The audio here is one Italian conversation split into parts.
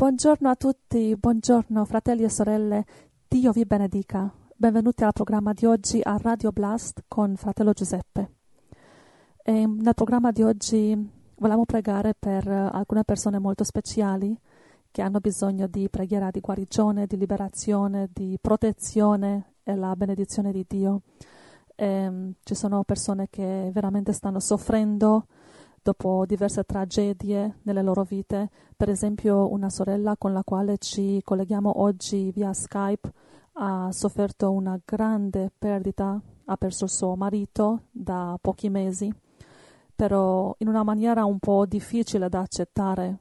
Buongiorno a tutti, buongiorno fratelli e sorelle, Dio vi benedica. Benvenuti al programma di oggi a Radio Blast con fratello Giuseppe. E nel programma di oggi volevamo pregare per alcune persone molto speciali che hanno bisogno di preghiera di guarigione, di liberazione, di protezione e la benedizione di Dio. E, ci sono persone che veramente stanno soffrendo dopo diverse tragedie nelle loro vite. Per esempio, una sorella con la quale ci colleghiamo oggi via Skype ha sofferto una grande perdita, ha perso il suo marito da pochi mesi, però in una maniera un po' difficile da accettare.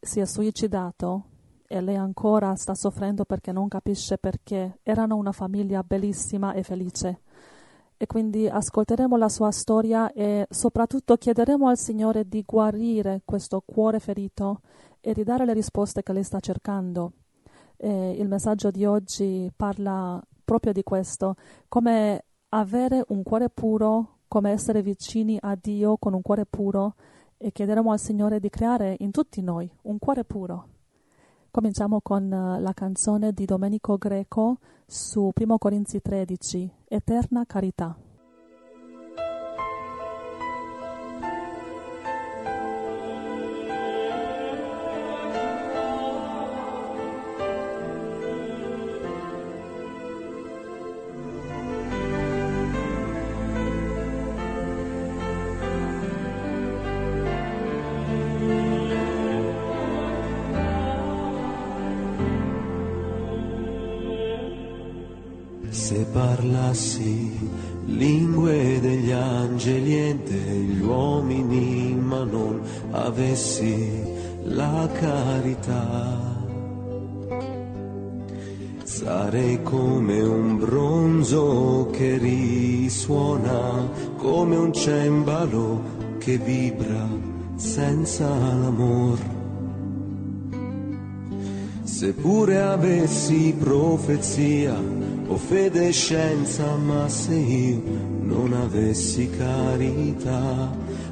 Si è suicidato e lei ancora sta soffrendo perché non capisce perché. Erano una famiglia bellissima e felice e quindi ascolteremo la sua storia e soprattutto chiederemo al Signore di guarire questo cuore ferito e di dare le risposte che lei sta cercando. E il messaggio di oggi parla proprio di questo, come avere un cuore puro, come essere vicini a Dio con un cuore puro e chiederemo al Signore di creare in tutti noi un cuore puro. Cominciamo con eh, la canzone di Domenico Greco su 1 Corinzi 13, Eterna carità. Parlassi lingue degli angeli e degli uomini, ma non avessi la carità, sarei come un bronzo che risuona, come un cembalo che vibra senza l'amor. Seppure avessi profezia o fede scienza, ma se io non avessi carità,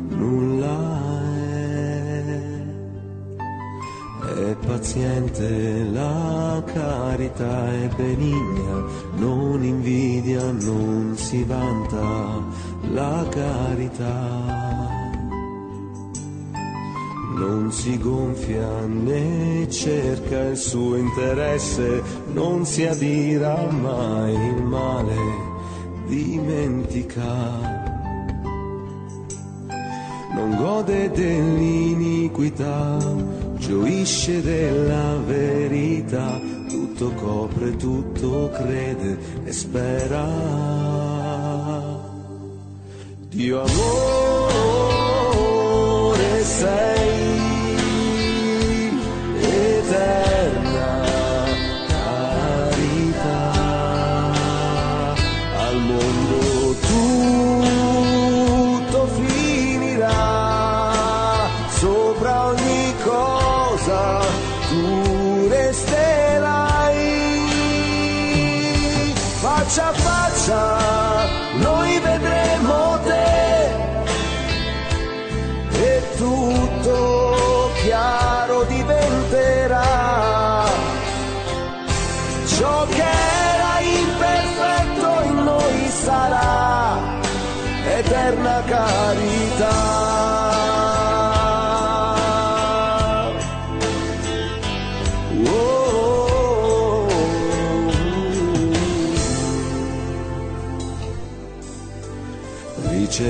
nulla è. È paziente la carità, è benigna, non invidia, non si vanta la carità non si gonfia né cerca il suo interesse, non si adira mai il male, dimentica. Non gode dell'iniquità, gioisce della verità, tutto copre, tutto crede e spera. Dio amore sei eterna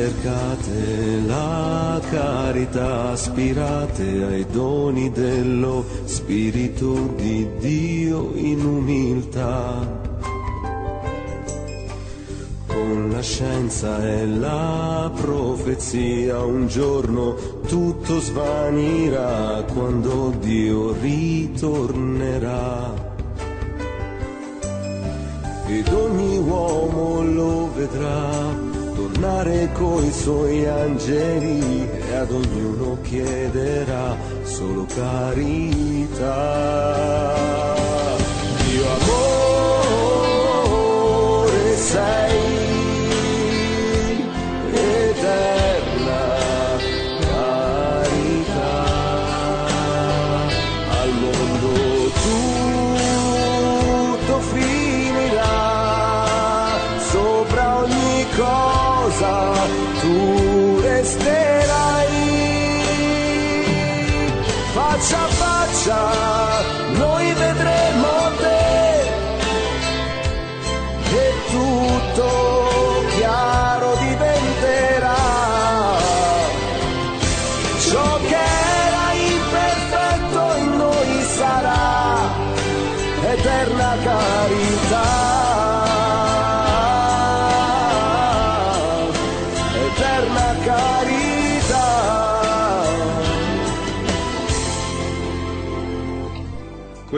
Ricercate la carità, aspirate ai doni dello Spirito di Dio in umiltà. Con la scienza e la profezia un giorno tutto svanirà quando Dio ritornerà. Ed ogni uomo lo vedrà tornare coi suoi angeli e ad ognuno chiederà solo carità.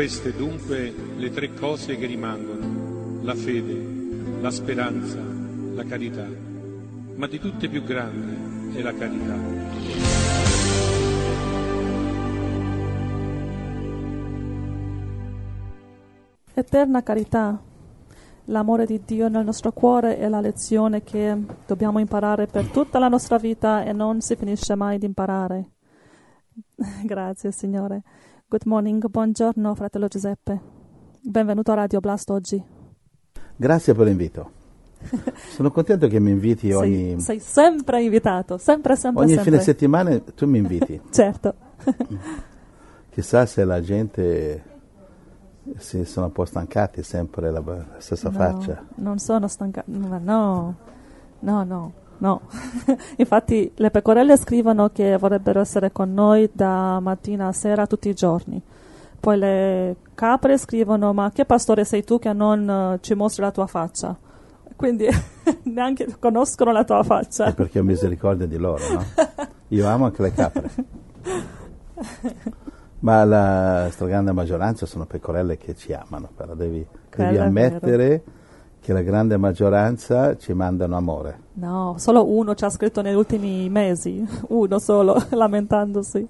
Queste dunque le tre cose che rimangono, la fede, la speranza, la carità, ma di tutte più grande è la carità. Eterna carità, l'amore di Dio nel nostro cuore è la lezione che dobbiamo imparare per tutta la nostra vita e non si finisce mai di imparare. Grazie Signore. Good morning, buongiorno fratello Giuseppe. Benvenuto a Radio Blast oggi. Grazie per l'invito. Sono contento che mi inviti ogni, Sei, sei sempre invitato, sempre, sempre, ogni sempre. fine settimana, tu mi inviti. Certo. Chissà se la gente si sono un po' stancati sempre la la stessa No, faccia. Non sono stanca. No, no, no, no. Infatti le pecorelle scrivono che vorrebbero essere con noi da mattina a sera tutti i giorni. Poi le capre scrivono ma che pastore sei tu che non eh, ci mostri la tua faccia? Quindi neanche conoscono la tua faccia. È perché ho misericordia di loro, no? Io amo anche le capre. Ma la stragrande maggioranza sono pecorelle che ci amano, però devi, devi ammettere che la grande maggioranza ci mandano amore. No, solo uno ci ha scritto negli ultimi mesi, uno solo, lamentandosi.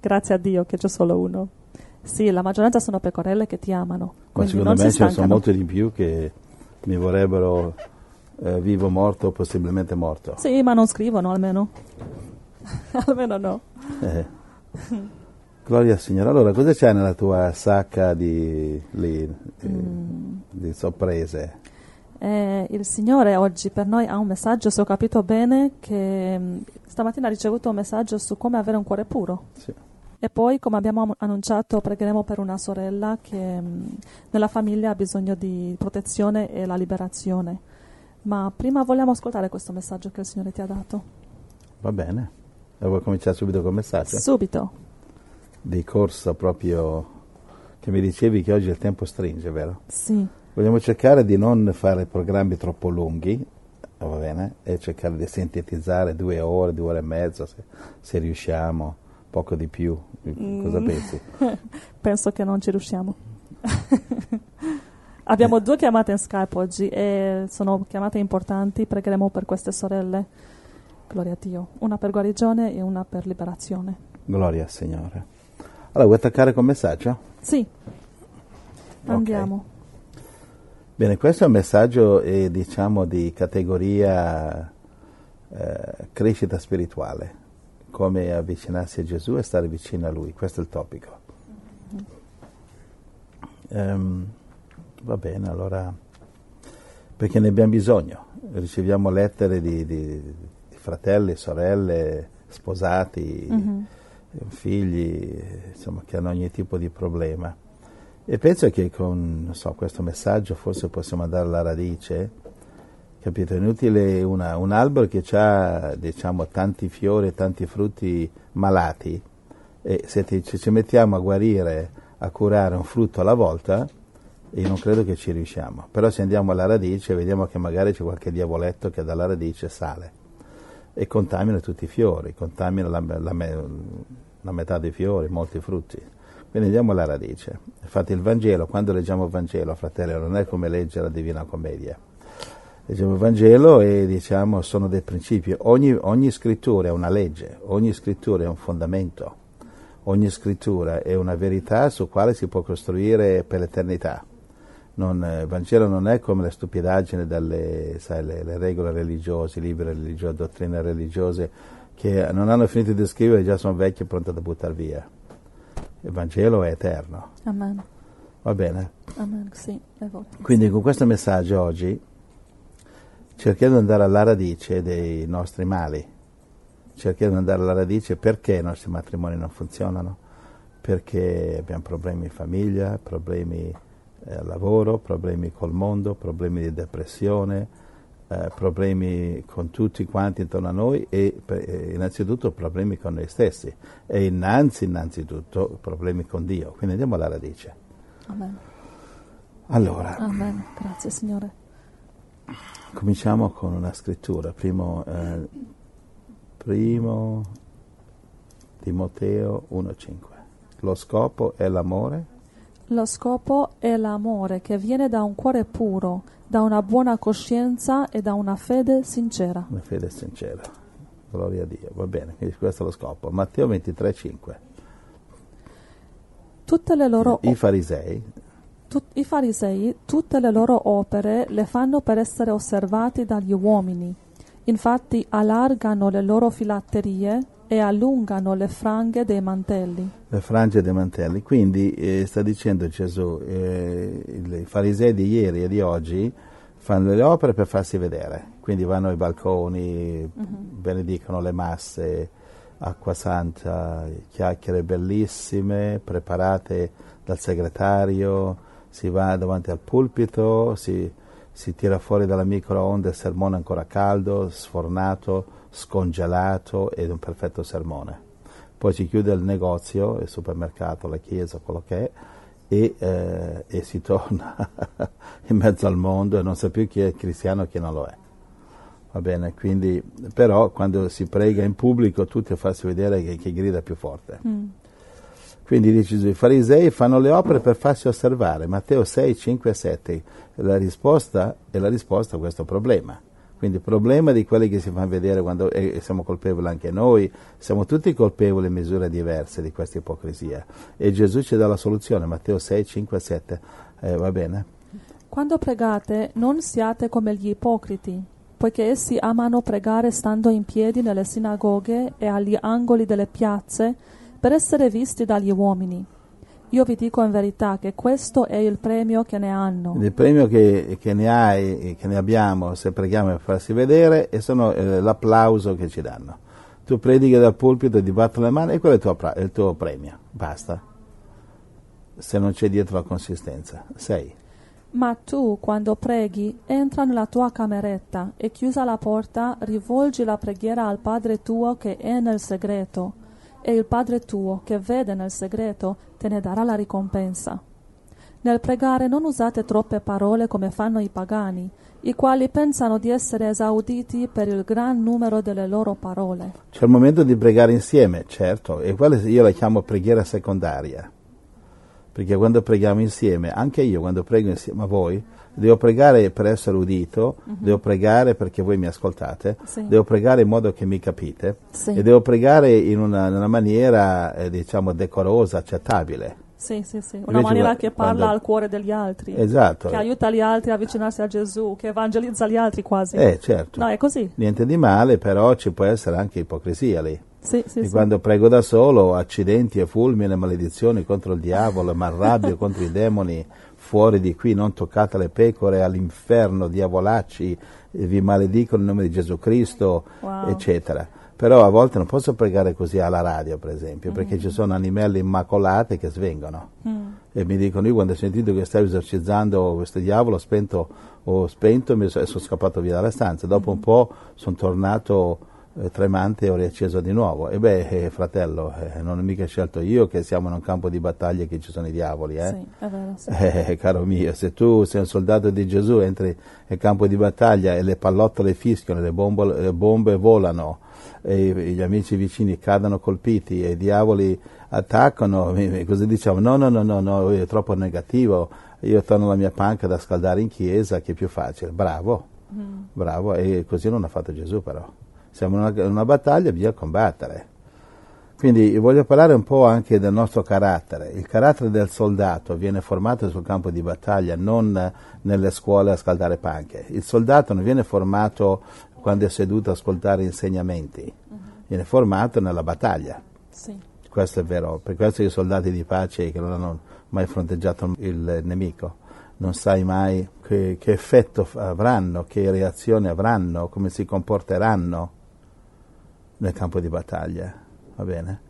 Grazie a Dio che c'è solo uno. Sì, la maggioranza sono pecorelle che ti amano. Ma secondo non me ce ne sono molti di più che mi vorrebbero eh, vivo morto o possibilmente morto. Sì, ma non scrivono almeno. almeno no. Eh. Gloria al Signore. Allora, cosa c'è nella tua sacca di, lì, eh, Mm. di sorprese? Eh, il Signore oggi per noi ha un messaggio, se ho capito bene, che mm, stamattina ha ricevuto un messaggio su come avere un cuore puro. Sì. E poi, come abbiamo am- annunciato, pregheremo per una sorella che mm, nella famiglia ha bisogno di protezione e la liberazione. Ma prima vogliamo ascoltare questo messaggio che il Signore ti ha dato. Va bene. E vuoi cominciare subito col messaggio? Subito. Di corsa proprio che mi dicevi che oggi il tempo stringe, vero? Sì. Vogliamo cercare di non fare programmi troppo lunghi, va bene? E cercare di sintetizzare due ore, due ore e mezza, se, se riusciamo, poco di più. Cosa Mm. pensi? Penso che non ci riusciamo. Abbiamo due chiamate in Skype oggi e sono chiamate importanti. Pregheremo per queste sorelle. Gloria a Dio. Una per guarigione e una per liberazione. Gloria al Signore. Allora, vuoi attaccare col messaggio? Sì. Andiamo. Bene, questo è un messaggio, eh, diciamo, di categoria eh, crescita spirituale, come avvicinarsi a Gesù e stare vicino a Lui. Questo è il topico. Ehm, va bene, allora, perché ne abbiamo bisogno. Riceviamo lettere di, di- di fratelli, sorelle, sposati, Mhm. figli, insomma, che hanno ogni tipo di problema. E penso che con so, questo messaggio forse possiamo andare alla radice, capito? È inutile una- un albero che ha diciamo, tanti fiori, tanti frutti malati e se ti- se ci mettiamo a guarire, a curare un frutto alla volta, io non credo che ci riusciamo. Però se andiamo alla radice vediamo che magari c'è qualche diavoletto che dalla radice sale e contamina tutti i fiori, contamina la, la la metà dei fiori, molti frutti. Andiamo alla radice. Infatti il Vangelo, quando leggiamo il Vangelo, fratello, non è come leggere la Divina Commedia. Leggiamo il Vangelo e diciamo sono dei principi. Ogni, ogni scrittura è una legge, ogni scrittura è un fondamento, ogni scrittura è una verità su quale si può costruire per l'eternità. Non, eh, il Vangelo non è come le stupidaggini delle sai, le, le regole religiose, i libri religiosi, dottrine religiose che non hanno finito di scrivere e già sono vecchie e pronte da buttare via. Il Vangelo è eterno, Amen. va bene? Amen. Sì. Quindi con questo messaggio oggi cerchiamo di andare alla radice dei nostri mali, cerchiamo di andare alla radice perché i nostri matrimoni non funzionano, perché abbiamo problemi in famiglia, problemi eh, al lavoro, problemi col mondo, problemi di depressione, eh, problemi con tutti quanti intorno a noi e eh, innanzitutto problemi con noi stessi e innanzi innanzitutto problemi con Dio. Quindi andiamo alla radice. Amen. Allora, Amen. Grazie Signore. cominciamo con una scrittura. Primo, eh, primo Timoteo 1,5. Lo scopo è l'amore Lo scopo è l'amore che viene da un cuore puro, da una buona coscienza e da una fede sincera. una fede sincera. Gloria a Dio. Va bene, quindi questo è lo scopo. Matteo 23,5. Tutte le loro I farisei, Tut- I farisei tutte le loro opere le fanno per essere osservati dagli uomini. Infatti allargano le loro filatterie e allungano le franghe dei mantelli. le frange dei mantelli. Quindi eh, sta dicendo Gesù, eh, i farisei di ieri e di oggi fanno le opere per farsi vedere. Quindi vanno ai balconi, benedicono le masse, acqua santa, chiacchiere bellissime, preparate dal segretario, si va davanti al pulpito, si, si tira fuori dalla microonde il sermone ancora caldo, sfornato, scongelato ed un perfetto sermone. Poi si chiude il negozio, il supermercato, la chiesa, quello che è, e, eh, e si torna in mezzo al mondo e non sa più chi è cristiano e chi non lo è. Va bene, quindi, però quando si prega in pubblico tutti a farsi vedere che, chi grida più forte. Quindi dice Gesù, i farisei fanno le opere per farsi osservare. Matteo 6, 5 e 7. La risposta è la risposta a questo problema. Quindi il problema di quelli che si fanno vedere quando e siamo colpevoli anche noi, siamo tutti colpevoli in misure diverse di questa ipocrisia. E Gesù ci dà la soluzione, Matteo 6, 5 e 7. Eh, va bene? Quando pregate non siate come gli ipocriti, poiché essi amano pregare stando in piedi nelle sinagoghe e agli angoli delle piazze per essere visti dagli uomini. Io vi dico in verità che questo è il premio che ne hanno. Il premio che, che ne hai che ne abbiamo se preghiamo per farsi vedere e sono eh, l'applauso che ci danno. Tu predichi dal pulpito e ti battono le mani e quello è il tuo, il tuo premio. Basta. Se non c'è dietro la consistenza. Sei. Ma tu, quando preghi, entra nella tua cameretta e chiusa la porta, rivolgi la preghiera al Padre tuo che è nel segreto, e il Padre tuo che vede nel segreto te ne darà la ricompensa. Nel pregare non usate troppe parole come fanno i pagani, i quali pensano di essere esauditi per il gran numero delle loro parole. C'è il momento di pregare insieme, certo, e quella io la chiamo preghiera secondaria. Perché quando preghiamo insieme, anche io quando prego insieme a voi, devo pregare per essere udito, devo pregare perché voi mi ascoltate, Sì. devo pregare in modo che mi capite Sì. e devo pregare in una, in una maniera, eh, diciamo, decorosa, accettabile. Sì, sì, sì. Una Invece maniera che parla quando- al cuore degli altri, Esatto. che aiuta gli altri a avvicinarsi a Gesù, che evangelizza gli altri quasi. Eh, certo. No, è così. Niente di male, però ci può essere anche ipocrisia lì. Sì, sì, E sì. quando prego da solo, accidenti e fulmini e maledizioni contro il diavolo, mi arrabbio contro i demoni, fuori di qui, non toccate le pecore, all'inferno, diavolacci, e vi maledico nel nome di Gesù Cristo, Wow. eccetera. Però a volte non posso pregare così alla radio, per esempio, perché ci sono animali immacolati che svengono. E mi dicono, io quando ho sentito che stavi esorcizzando questo diavolo, ho spento, ho spento e sono scappato via dalla stanza. Dopo un po' sono tornato eh, tremante e ho riacceso di nuovo. E beh, eh, fratello, eh, non ho mica scelto io che siamo in un campo di battaglia che ci sono i diavoli, eh? Sì, vero, sì. Eh, caro mio, se tu sei un soldato di Gesù, entri nel campo di battaglia e le pallottole fischiano, le, bombo- le bombe volano, e gli amici vicini cadono colpiti e i diavoli attaccano, cosa diciamo? No, no, no, no, no, è troppo negativo, io torno alla mia panca da scaldare in chiesa, che è più facile. Bravo, bravo, e così non ha fatto Gesù però. Siamo in una, in una battaglia, bisogna combattere. Quindi voglio parlare un po' anche del nostro carattere. Il carattere del soldato viene formato sul campo di battaglia, non nelle scuole a scaldare panche. Il soldato non viene formato quando è seduto a ascoltare insegnamenti, viene formato nella battaglia. Sì. Questo è vero, per questo i soldati di pace che non hanno mai fronteggiato il nemico, non sai mai che, che effetto avranno, che reazioni avranno, come si comporteranno nel campo di battaglia. Va bene?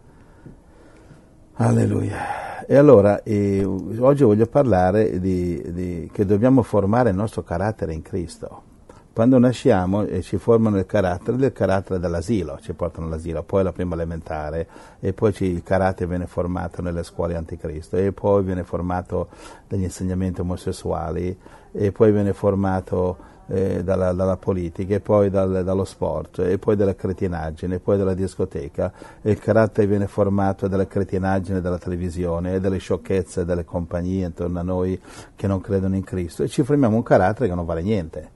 Alleluia. E allora, eh, oggi voglio parlare di, di- che dobbiamo formare il nostro carattere in Cristo. Quando nasciamo eh, ci formano il carattere del carattere dell'asilo, ci portano all'asilo, poi la prima elementare e poi ci, il carattere viene formato nelle scuole anticristo e poi viene formato dagli insegnamenti omosessuali e poi viene formato eh, dalla, dalla, politica e poi dal, dallo sport e poi dalla cretinaggine e poi dalla discoteca e il carattere viene formato dalla cretinaggine della televisione e dalle sciocchezze delle compagnie intorno a noi che non credono in Cristo e ci formiamo un carattere che non vale niente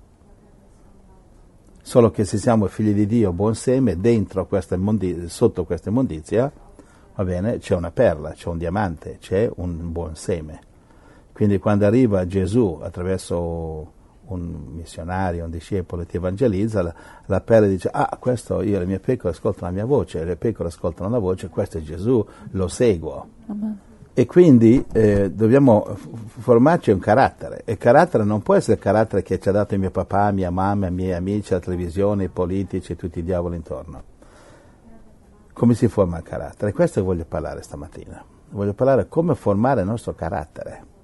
solo che se siamo figli di Dio, buon seme, dentro questa immondizia, sotto questa immondizia, va bene, c'è una perla, c'è un diamante, c'è un buon seme. Quindi quando arriva Gesù attraverso un missionario, un discepolo ti evangelizza, la, la perla dice, ah, questo io, le mie pecore ascoltano la mia voce, le pecore ascoltano la voce, questo è Gesù, lo seguo. Amen. E quindi eh, dobbiamo formarci un carattere. E carattere non può essere il carattere che ci ha dato mio papà, mia mamma, i miei amici, la televisione, i politici, tutti i diavoli intorno. Come si forma il carattere? E questo voglio parlare stamattina. Voglio parlare come formare il nostro carattere.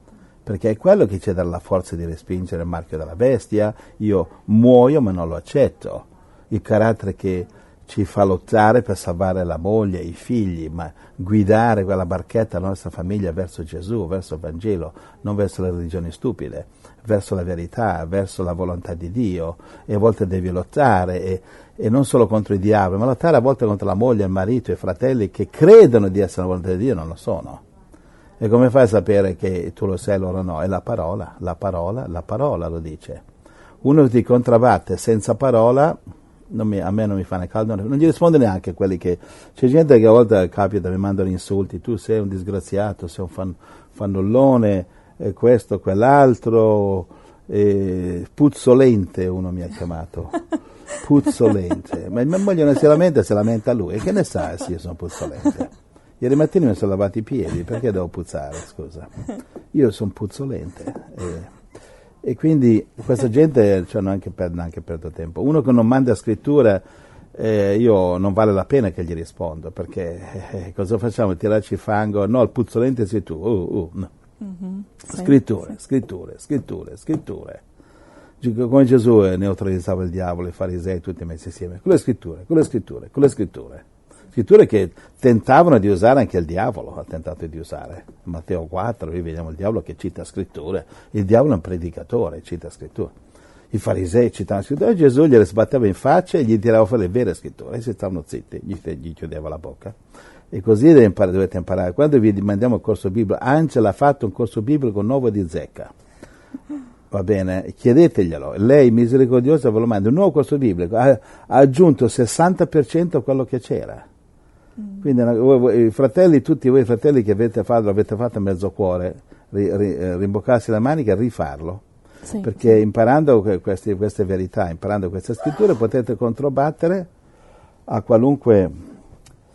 Perché è quello che ci dà la forza di respingere il marchio della bestia. Io muoio ma non lo accetto. Il carattere che ci fa lottare per salvare la moglie, i figli, ma guidare quella barchetta, la nostra famiglia verso Gesù, verso il Vangelo, non verso le religioni stupide, verso la verità, verso la volontà di Dio. E a volte devi lottare, e, e non solo contro i diavoli, ma lottare a volte contro la moglie, il marito, i fratelli che credono di essere la volontà di Dio, non lo sono. E come fai a sapere che tu lo sei, loro no? È la parola, la parola, la parola lo dice. Uno ti contrabbatte senza parola, mi, a me non mi fa né caldo, non gli risponde neanche a quelli che... C'è gente che a volte capita, mi mandano insulti, tu sei un disgraziato, sei un fan, fannullone, eh, questo, quell'altro, eh, puzzolente uno mi ha chiamato, puzzolente, ma mia moglie non si lamenta, si lamenta lui, e che ne sa se io sono puzzolente? Ieri mattina mi sono lavato i piedi, perché devo puzzare, scusa? Io sono puzzolente. Eh. E quindi questa gente cioè, anche per, neanche perdo tempo. Uno che non manda scrittura, eh, io non vale la pena che gli rispondo, perché eh, cosa facciamo? Tirarci fango? No, il puzzolente sei tu. Uh, uh, no. mm-hmm. Scritture, scritture, scritture, scritture. Come Gesù neutralizzava il diavolo, i farisei, tutti messi insieme. Con le scritture, con le scritture, con le scritture scritture che tentavano di usare anche il diavolo, ha tentato di usare. Matteo 4, qui vediamo il diavolo che cita scritture, il diavolo è un predicatore, cita scritture. I farisei citavano scritture Gesù gliele sbatteva in faccia e gli tirava fuori le vere scritture, e se stavano zitti, gli, gli chiudeva la bocca. E così dovete imparare. Quando vi mandiamo il corso biblico, Angela ha fatto un corso biblico nuovo di zecca. Va bene, chiedeteglielo. Lei, misericordiosa, ve lo manda. Un nuovo corso biblico. Ha, ha aggiunto il 60% a quello che c'era. Quindi voi, i fratelli, tutti voi fratelli che avete fatto, l'avete fatto a mezzo cuore, ri, ri, eh, rimboccarsi la manica e rifarlo. Sì, perché sì. imparando queste, queste, verità, imparando queste scritture, potete controbattere a qualunque,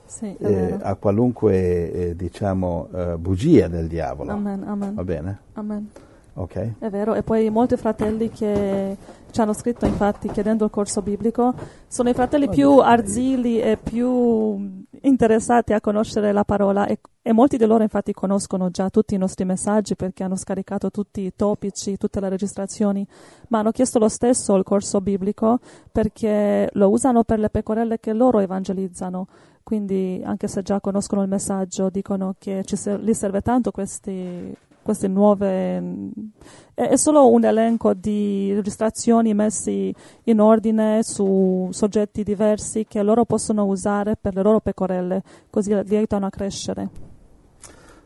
sì, eh, a qualunque eh, diciamo, eh, bugia del diavolo. Amen, amen. Va bene? Amen. Okay. È vero, e poi molti fratelli che ci hanno scritto infatti chiedendo il corso biblico sono i fratelli più arzili e più interessati a conoscere la parola e, e, molti di loro infatti conoscono già tutti i nostri messaggi perché hanno scaricato tutti i topici, tutte le registrazioni, ma hanno chiesto lo stesso il corso biblico perché lo usano per le pecorelle che loro evangelizzano. Quindi anche se già conoscono il messaggio dicono che ci gli serve tanto questi queste nuove... È, solo un elenco di registrazioni messi in ordine su soggetti diversi che loro possono usare per le loro pecorelle, così li aiutano a crescere.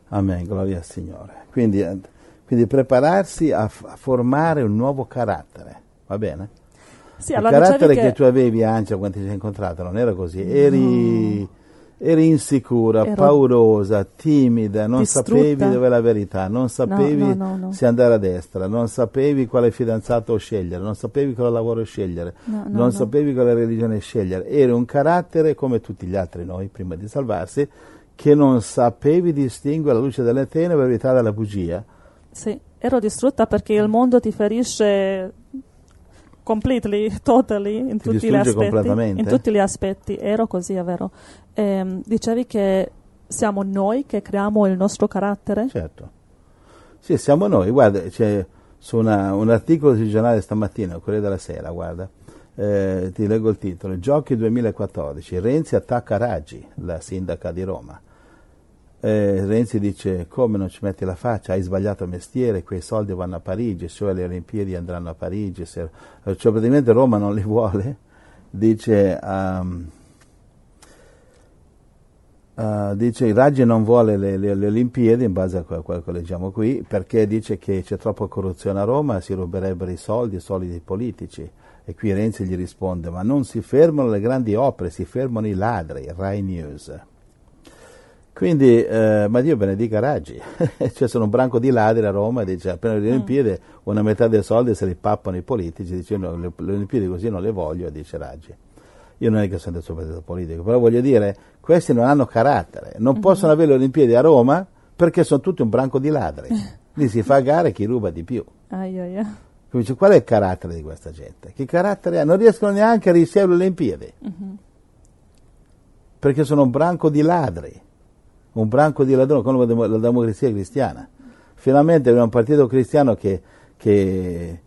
Amen, gloria al Signore. Quindi, eh, quindi prepararsi a, f- a, formare un nuovo carattere, va bene? Sì, Il allora carattere che... che... tu avevi, Ancia, quando ti sei incontrato, non era così. Eri... No eri insicura, Ero paurosa, timida, non distrutta. sapevi dove è la verità, non sapevi no, no, no, se andare a destra, non sapevi quale fidanzato scegliere, non sapevi quale lavoro scegliere, non sapevi quale religione scegliere. Eri un carattere come tutti gli altri noi, prima di salvarsi, che non sapevi distinguere la luce delle tenebre la verità dalla bugia. Sì, ero distrutta perché il mondo ti ferisce completely, totally, in Ti tutti, gli aspetti, in tutti gli aspetti. Ero così, è vero. Eh, dicevi che siamo noi che creiamo il nostro carattere? Certo. Sì, siamo noi. Guarda, cioè, su una, un articolo sul giornale stamattina, Corriere della Sera, guarda, eh, ti leggo il titolo, Giochi 2014, Renzi attacca Raggi, la sindaca di Roma. Eh, Renzi dice come non ci metti la faccia, hai sbagliato mestiere, quei soldi vanno a Parigi, cioè le Olimpiadi andranno a Parigi, se, cioè praticamente Roma non li vuole, dice... Um, Uh, dice Raggi non vuole le, le, le, Olimpiadi in base a quello che leggiamo qui perché dice che c'è troppa corruzione a Roma, si ruberebbero i soldi, i soldi dei politici e qui Renzi gli risponde ma non si fermano le grandi opere, si fermano i ladri, Rai News. Quindi, eh, ma Dio benedica Raggi, cioè sono un branco di ladri a Roma, dice appena le mm. Olimpiadi una metà dei soldi se li pappano i politici, dice no, le, le Olimpiadi così non le voglio, dice Raggi. Io non è che sono del suo partito politico, però voglio dire, questi non hanno carattere, non mm-hmm. possono avere le Olimpiadi a Roma perché sono tutti un branco di ladri. Lì si fa gare chi ruba di più. Ai, ai, ai. Dice, qual è il carattere di questa gente? Che carattere ha? Non riescono neanche a ricevere le Olimpiadi. Mm-hmm. Perché sono un branco di ladri, un branco di ladroni come la democrazia cristiana. Finalmente abbiamo un partito cristiano che, che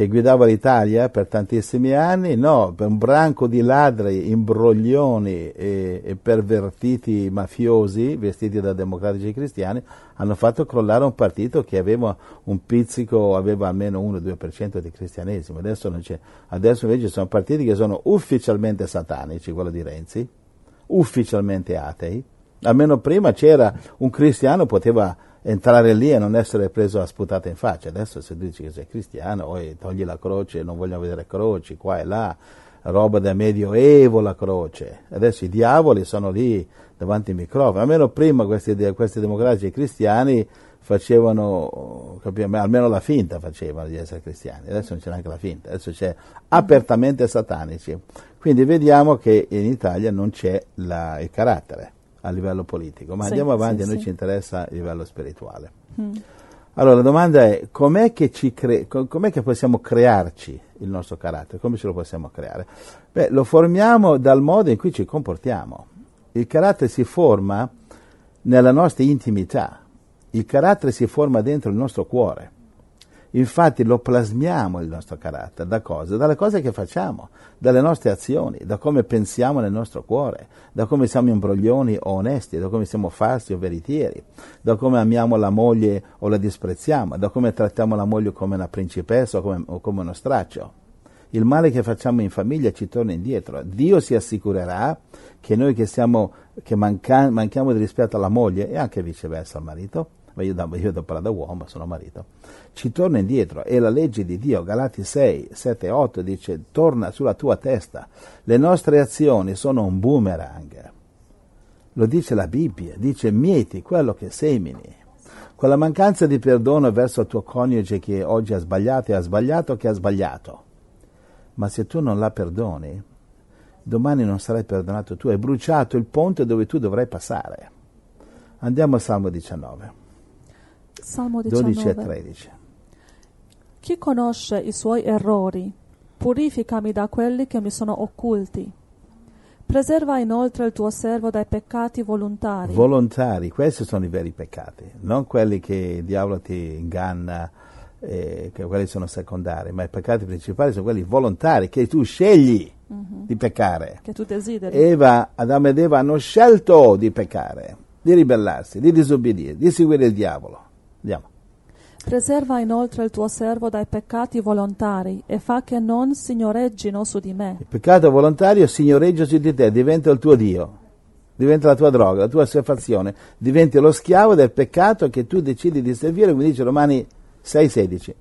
che guidava l'Italia per tantissimi anni, no, un branco di ladri, imbroglioni e, e, pervertiti mafiosi vestiti da democratici cristiani hanno fatto crollare un partito che aveva un pizzico, aveva almeno 1-2% di cristianesimo. Adesso, Adesso invece sono partiti che sono ufficialmente satanici, quello di Renzi, ufficialmente atei. Almeno prima c'era un cristiano, poteva entrare lì e non essere preso a sputata in faccia. Adesso se dici che sei cristiano, poi togli la croce, non vogliono vedere croci, qua e là, roba da medioevo la croce. Adesso i diavoli sono lì davanti ai microfoni. Almeno prima questi, questi democratici cristiani facevano, almeno la finta facevano di essere cristiani, adesso non c'è neanche la finta, adesso c'è apertamente satanici. Quindi vediamo che in Italia non c'è la, il carattere a livello politico, ma sì, andiamo avanti, sì, a noi sì. ci interessa il livello spirituale. Mm. Allora la domanda è com'è che, cre- com'è che, possiamo crearci il nostro carattere? Come ce lo possiamo creare? Beh, lo formiamo dal modo in cui ci comportiamo. Il carattere si forma nella nostra intimità, il carattere si forma dentro il nostro cuore. Infatti lo plasmiamo il nostro carattere da cosa? Dalle cose che facciamo, dalle nostre azioni, da come pensiamo nel nostro cuore, da come siamo imbroglioni o onesti, da come siamo falsi o veritieri, da come amiamo la moglie o la disprezziamo, da come trattiamo la moglie come una principessa o come, o come uno straccio. Il male che facciamo in famiglia ci torna indietro. Dio si assicurerà che noi che, siamo, che manca, manchiamo di rispetto alla moglie e anche viceversa al marito, ma io, io da, da uomo sono marito, ci torna indietro. E la legge di Dio, Galati 6, 7, 8, dice torna sulla tua testa. Le nostre azioni sono un boomerang. Lo dice la Bibbia, dice mieti quello che semini. Quella mancanza di perdono verso il tuo coniuge che oggi ha sbagliato e ha sbagliato che ha sbagliato. Ma se tu non la perdoni, domani non sarai perdonato tu. Hai bruciato il ponte dove tu dovrai passare. Andiamo al Salmo 19. Salmo 19. 12 e 13. Chi conosce i suoi errori, purificami da quelli che mi sono occulti. Preserva inoltre il tuo servo dai peccati volontari. Volontari, questi sono i veri peccati, non quelli che il diavolo ti inganna, eh, che quelli sono secondari, ma i peccati principali sono quelli volontari, che tu scegli uh-huh. di peccare. Che tu desideri. Eva, Adamo ed Eva hanno scelto di peccare, di ribellarsi, di disobbedire, di seguire il diavolo. Andiamo. Preserva inoltre il tuo servo dai peccati volontari e fa che non signoreggino su di me. Il peccato volontario signoreggia su di te, diventa il tuo Dio, diventa la tua droga, la tua assuefazione, diventi lo schiavo del peccato che tu decidi di servire, come dice Romani 6,16.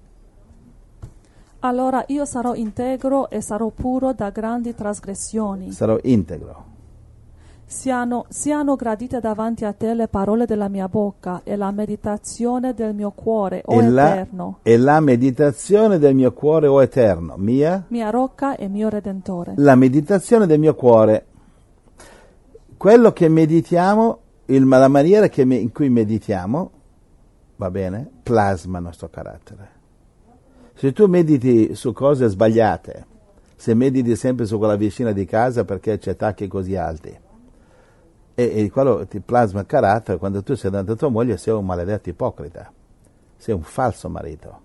Allora io sarò integro e sarò puro da grandi trasgressioni. Sarò integro. Siano, siano, gradite davanti a te le parole della mia bocca e la meditazione del mio cuore, o e Eterno. La, e la meditazione del mio cuore, o Eterno, mia? Mia rocca e mio Redentore. La meditazione del mio cuore. Quello che meditiamo, il, la maniera che, in cui meditiamo, va bene, plasma il nostro carattere. Se tu mediti su cose sbagliate, se mediti sempre su quella vicina di casa perché c'è tacchi così alti, e, e quello ti plasma il carattere, quando tu sei davanti a tua moglie sei un maledetto ipocrita, sei un falso marito,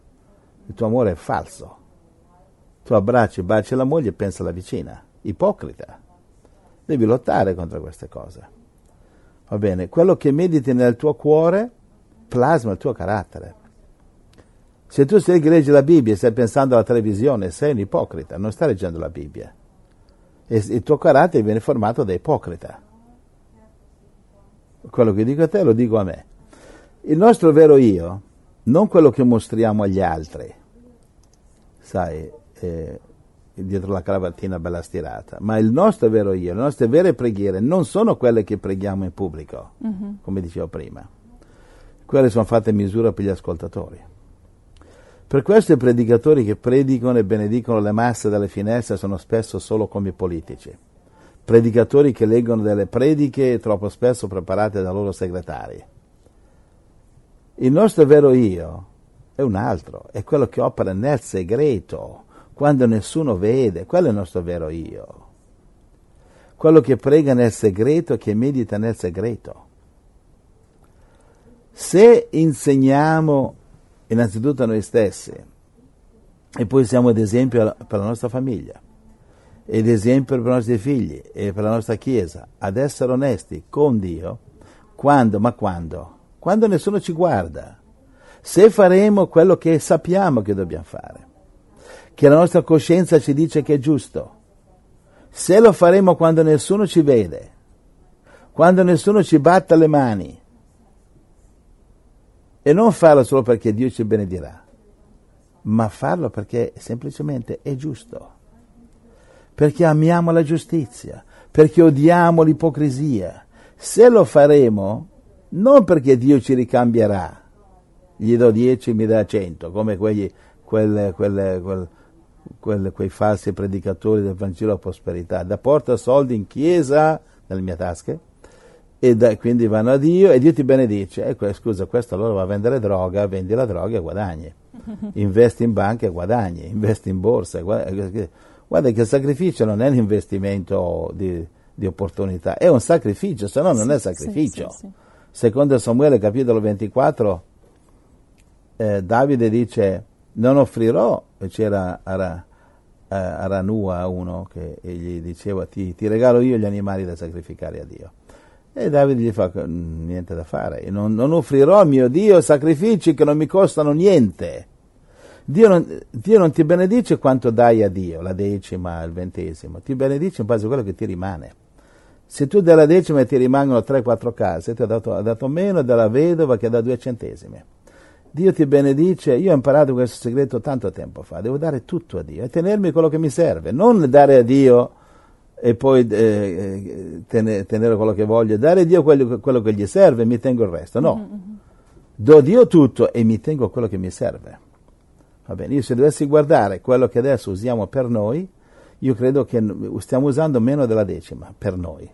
il tuo amore è falso. Tu abbracci, baci la moglie e pensa alla vicina. Ipocrita. Devi lottare contro queste cose. Va bene? Quello che mediti nel tuo cuore plasma il tuo carattere. Se tu sei che leggi la Bibbia e stai pensando alla televisione, sei un ipocrita, non stai leggendo la Bibbia. E il tuo carattere viene formato da ipocrita. Quello che dico a te lo dico a me. Il nostro vero io, non quello che mostriamo agli altri, sai, eh, dietro la cravattina bella stirata, ma il nostro vero io, le nostre vere preghiere non sono quelle che preghiamo in pubblico, mm-hmm. come dicevo prima. Quelle sono fatte in misura per gli ascoltatori. Per questo i predicatori che predicano e benedicono le masse dalle finestre sono spesso solo come politici. Predicatori che leggono delle prediche troppo spesso preparate da loro segretari. Il nostro vero io è un altro, è quello che opera nel segreto, quando nessuno vede, quello è il nostro vero io. Quello che prega nel segreto, che medita nel segreto. Se insegniamo innanzitutto a noi stessi e poi siamo ad esempio per la nostra famiglia ed esempio per i nostri figli e per la nostra Chiesa ad essere onesti con Dio, quando? Ma quando? Quando nessuno ci guarda. Se faremo quello che sappiamo che dobbiamo fare, che la nostra coscienza ci dice che è giusto, se lo faremo quando nessuno ci vede, quando nessuno ci batta le mani, e non farlo solo perché Dio ci benedirà, ma farlo perché semplicemente è giusto, perché amiamo la giustizia, perché odiamo l'ipocrisia. Se lo faremo, non perché Dio ci ricambierà, gli do 10, mi dà 100, come quegli, quelle, quelle, quelle, quelle, quei falsi predicatori del Vangelo a prosperità, da porta soldi in chiesa, nelle mie tasche, e da, quindi vanno a Dio e Dio ti benedice. Ecco, scusa, questo allora va a vendere droga, vendi la droga e guadagni. Investi in banca e guadagni, investi in borsa. Guarda, guarda che il sacrificio non è un investimento di, di opportunità, è un sacrificio, se no non sì, è sacrificio. Sì, sì, Secondo Samuele capitolo 24, eh, Davide dice, non offrirò, e c'era Ara, eh, Aranua uno che gli diceva, ti, ti regalo io gli animali da sacrificare a Dio e Davide gli fa niente da fare, non, non offrirò a mio Dio sacrifici che non mi costano niente. Dio non, Dio non, ti benedice quanto dai a Dio, la decima, il ventesimo, ti benedice in base a quello che ti rimane. Se tu dalla decima ti rimangono 3-4 case, ti ha dato, ha dato, meno della vedova che da due centesimi. Dio ti benedice, io ho imparato questo segreto tanto tempo fa, devo dare tutto a Dio e tenermi quello che mi serve, non dare a Dio e poi eh, tenere, tenere, quello che voglio, dare a Dio quello, quello, che gli serve e mi tengo il resto. No, mm-hmm. do a Dio tutto e mi tengo quello che mi serve. Va bene, io se dovessi guardare quello che adesso usiamo per noi, io credo che stiamo usando meno della decima per noi,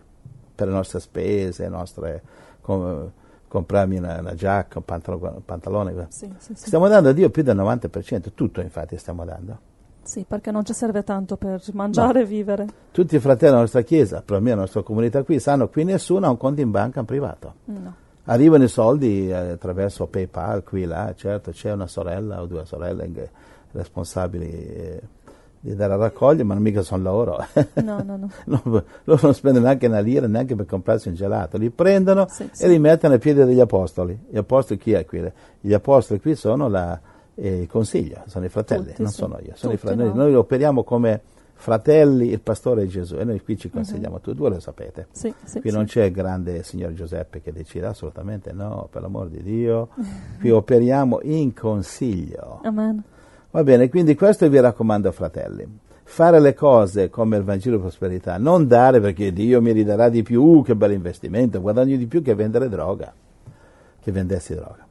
per le nostre spese, nostre, com, comprarmi una, una, giacca, un pantalone, un pantalone. Sì, sì, sì. Stiamo dando a Dio più del 90%, tutto infatti stiamo dando. Sì, perché non ci serve tanto per mangiare no. e vivere. Tutti i fratelli della nostra chiesa, per la nostra comunità qui, sanno che qui nessuno ha un conto in banca in privato. No. Arrivano i soldi eh, attraverso PayPal, qui e là, certo c'è una sorella o due sorelle responsabili eh, di dare a raccogliere, ma non mica sono loro. No, no, no. loro non spendono neanche una lira neanche per comprarsi un gelato, li prendono sì, e sì. li mettono ai piedi degli apostoli. Gli apostoli chi è qui? Gli apostoli qui sono la, eh, consiglia, sono i fratelli, Tutti, non sì. sono io. Sono Tutti, noi, no. noi, operiamo come fratelli, il pastore è Gesù e noi qui ci mhm. consigliamo, uh-huh. tu due lo sapete. Sì, sì, qui non c'è il grande signor Giuseppe che decide assolutamente no, per l'amor di Dio, qui operiamo in consiglio. Amen. Va bene, quindi questo vi raccomando fratelli. Fare le cose come il Vangelo di prosperità, non dare perché Dio mi ridarà di più, uh, che bel investimento, guadagno di più che vendere droga, che vendessi droga.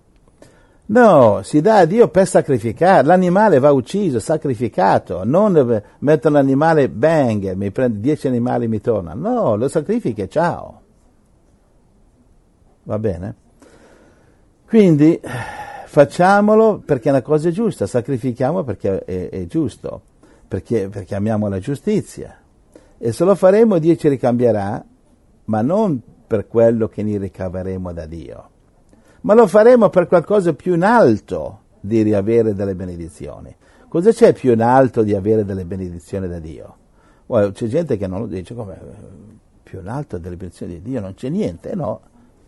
No, si dà a Dio per sacrificare. L'animale va ucciso, sacrificato. Non metto un animale, bang, mi prendo dieci animali e mi torna. No, lo sacrifichi e ciao. Va bene? Quindi facciamolo perché è una cosa giusta, sacrifichiamo perché è, è giusto, perché, perché amiamo la giustizia. E se lo faremo Dio ci ricambierà, ma non per quello che ne ricaveremo da Dio ma lo faremo per qualcosa più in alto di riavere delle benedizioni. Cosa c'è più in alto di avere delle benedizioni da Dio? Well, c'è gente che non lo dice come più in alto delle benedizioni di Dio non c'è niente, no,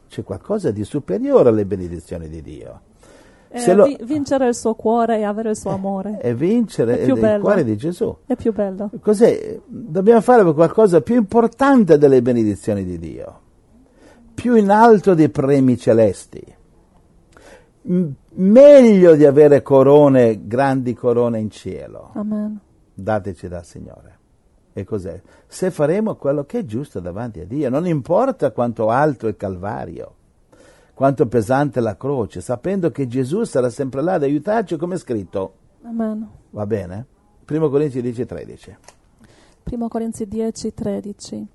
c'è qualcosa di superiore alle benedizioni di Dio. Eh, lo... vincere il suo cuore e avere il suo amore. E vincere il cuore di Gesù. È più bello. Cos'è? Dobbiamo fare qualcosa più importante delle benedizioni di Dio, più in alto dei premi celesti, meglio di avere corone, grandi corone in cielo. Amen. Dateci dal Signore. E cos'è? Se faremo quello che è giusto davanti a Dio, non importa quanto alto è il Calvario quanto pesante la croce, sapendo che Gesù sarà sempre là ad aiutarci, come è scritto. Amen. Va bene? 1 Corinzi 10, 13. 1 Corinzi 10, 13.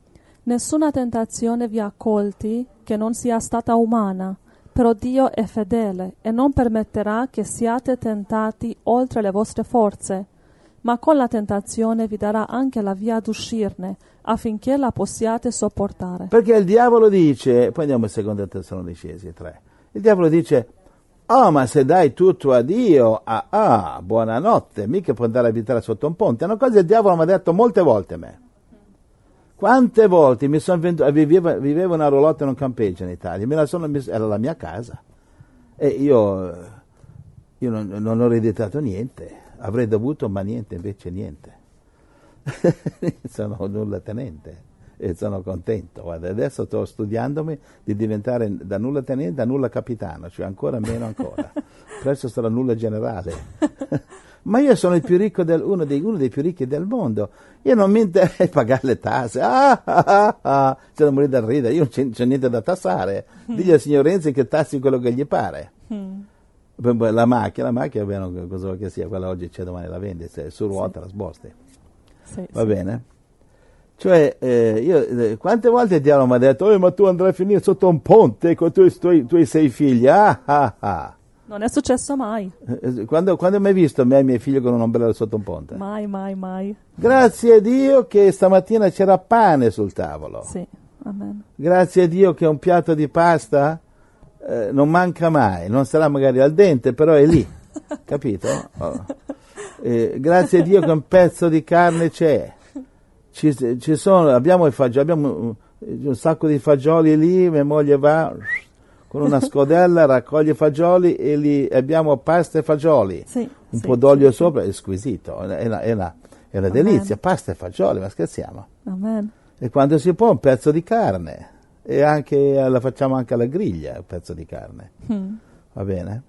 Nessuna tentazione vi ha colti che non sia stata umana, però Dio è fedele e non permetterà che siate tentati oltre le vostre forze, ma con la tentazione vi darà anche la via d'uscirne, affinché la possiate sopportare. Perché il diavolo dice, poi andiamo a seconda Tessalonicesi 3, il diavolo dice, oh ma se dai tutto a Dio, ah, ah buonanotte, mica puoi andare a abitare sotto un ponte, è una cosa che il diavolo mi ha detto molte volte a me. Quante volte mi sono venduto, vivevo, vivevo una roulotte in un campeggio in Italia, sono, era la mia casa e io, io non, non ho ereditato niente, avrei dovuto ma niente, invece niente. sono nulla tenente e sono contento. Guarda, adesso sto studiandomi di diventare da nulla tenente a nulla capitano, cioè ancora meno ancora. Presto sarò nulla generale. Ma io sono del, uno, dei, uno, dei, più ricchi del mondo. Io non mi interessa pagare le tasse. Ah, ah, ah, ah. C'è da morire da ridere. Io non c'è, niente da tassare. Digli al signor Renzi che tassi quello che gli pare. Mm. La macchina, la macchina, bene, cosa che sia, quella oggi c'è, domani la vendi, se su ruota sì. la sposti. Sì, Va sì. bene? Cioè, eh, io, eh, quante volte il diavolo mi ha detto, oh, ma tu andrai a finire sotto un ponte con i tuoi, tuoi sei figli? Ah, ah, ah. Non è successo mai. Eh, quando, quando hai mai visto me e i miei figli con un ombrello sotto un ponte? Mai, mai, mai. Grazie a Dio che stamattina c'era pane sul tavolo. Sì, amen. Grazie a Dio che un piatto di pasta eh, non manca mai, non sarà magari al dente, però è lì. Capito? Oh. Eh, grazie a Dio che un pezzo di carne c'è. Ci, ci sono, abbiamo, fagioli, abbiamo un sacco di fagioli lì, mia moglie va con una scodella, raccoglie fagioli e lì abbiamo pasta e fagioli. Sì, un sì, po' d'olio sì, sopra, è squisito, è una, è una, è una delizia, pasta e fagioli, ma scherziamo. Amen. E quando si può un pezzo di carne, e anche, la facciamo anche alla griglia, un pezzo di carne. Mm. Va bene?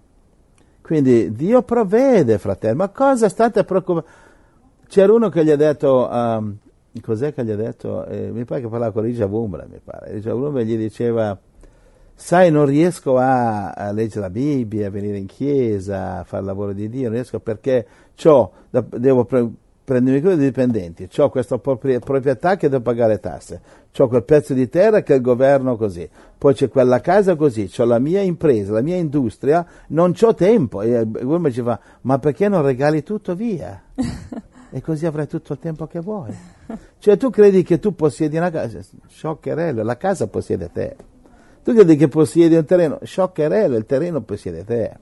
Quindi Dio provvede, fratello, ma cosa state preoccupati? C'era uno che gli ha detto, um, cos'è che gli ha detto? Eh, mi pare che parlava con Rigia Wumbra, mi pare. Rigia Wumbra gli diceva, sai, non riesco a, a, leggere la Bibbia, a venire in chiesa, a fare il lavoro di Dio, non riesco perché devo pre- prendermi cura dei dipendenti, ho questa proprietà che devo pagare tasse, ho quel pezzo di terra che il governo così, poi c'è quella casa così, ho la mia impresa, la mia industria, non ho tempo. E uno mi fa, ma perché non regali tutto via? e così avrai tutto il tempo che vuoi. Cioè tu credi che tu possiedi una casa? Scioccherello, la casa possiede te. Tu credi che possiedi un terreno? Scioccherello, il terreno possiede te.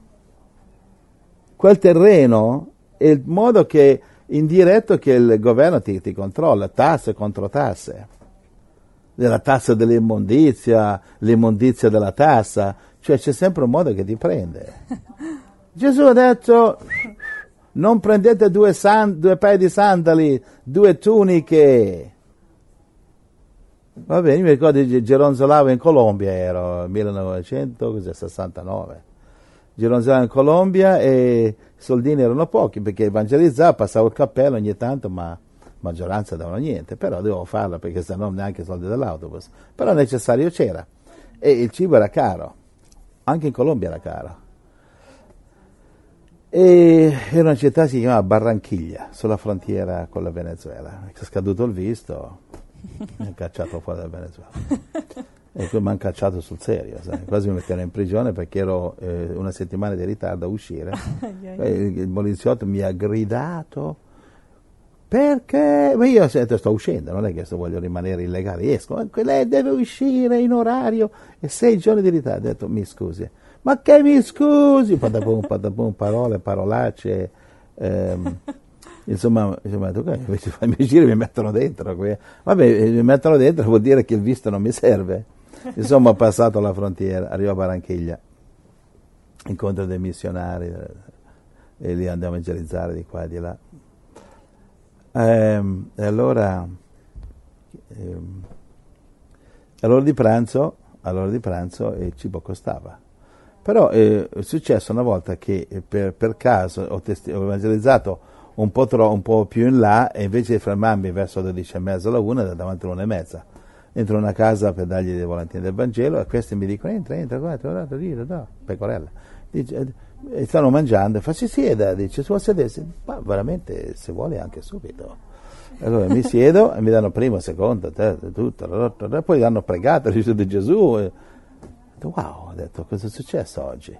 Quel terreno è il modo che indiretto che il governo ti, ti controlla, tasse contro tasse, della tassa dell'immondizia, l'immondizia della tassa, cioè c'è sempre un modo che ti prende. Gesù ha detto non prendete due, san, due paia di sandali, due tuniche. Va bene, mi ricordo di Geronzolavo in Colombia, ero 1969. Geronzolavo in Colombia e i soldini erano pochi perché evangelizzava, passavo il cappello ogni tanto, ma maggioranza davano niente, però dovevo farlo perché se no neanche i soldi dell'autobus. Però necessario c'era e il cibo era caro, anche in Colombia era caro. E era una città che si chiamava Barranchiglia, sulla frontiera con la Venezuela. È scaduto il visto, mi ha cacciato fuori dal Venezuela. E poi mi hanno cacciato sul serio, sai? quasi mi mettevano in prigione perché ero eh, una settimana di ritardo a uscire. il, il poliziotto mi ha gridato perché? Ma io sento, sto uscendo, non è che sto, voglio rimanere illegale, esco, ma lei deve uscire in orario e sei giorni di ritardo. Ho detto, mi scusi, ma che mi scusi? Patapum, patapum, parole, parolacce. Ehm, insomma, insomma okay, invece farmi giro mi mettono dentro. Vabbè, mi mettono dentro vuol dire che il visto non mi serve. Insomma, ho passato la frontiera, arrivo a Barranchiglia, incontro dei missionari e li andiamo a evangelizzare di qua e di là. Ehm, e allora, ehm, all'ora di pranzo, all'ora di pranzo il cibo costava. Però eh, è successo una volta che eh, per, per caso ho, testi- ho evangelizzato un po, tro- un po', più in là e invece di fermarmi verso le 12 e mezza alla 1 davanti all'una e mezza. Entro in una casa per dargli dei volantini del Vangelo e questi mi dicono entra, entra, guarda, guarda, guarda, no, pecorella. Dice, e stanno mangiando, fa si sieda, dice, si può sedersi? Ma veramente se vuole anche subito. Allora mi siedo e mi danno primo, secondo, terzo, tutto, poi hanno pregato, Gesù di Gesù. Wow, ho detto, cosa è successo oggi?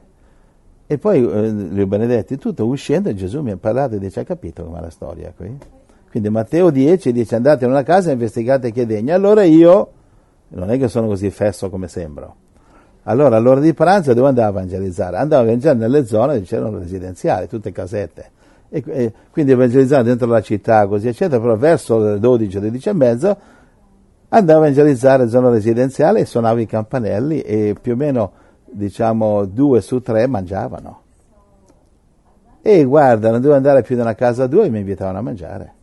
E poi eh, li ho benedetti tutto, uscendo Gesù mi ha parlato e dice, hai capito com'è la storia qui? Quindi Matteo 10 dice andate in una casa e investigate chi è degno. Allora io, non è che sono così fesso come sembro, allora all'ora di pranzo devo andare a evangelizzare. Andavo a evangelizzare nelle zone dove c'erano residenziali, tutte casette. E, e quindi evangelizzare dentro la città, così eccetera, però verso le 12, 12 e mezzo andavo a evangelizzare zona residenziale e suonavo i campanelli e più o meno diciamo due su tre mangiavano. E guarda, non devo andare più da una casa a due e mi invitavano a mangiare.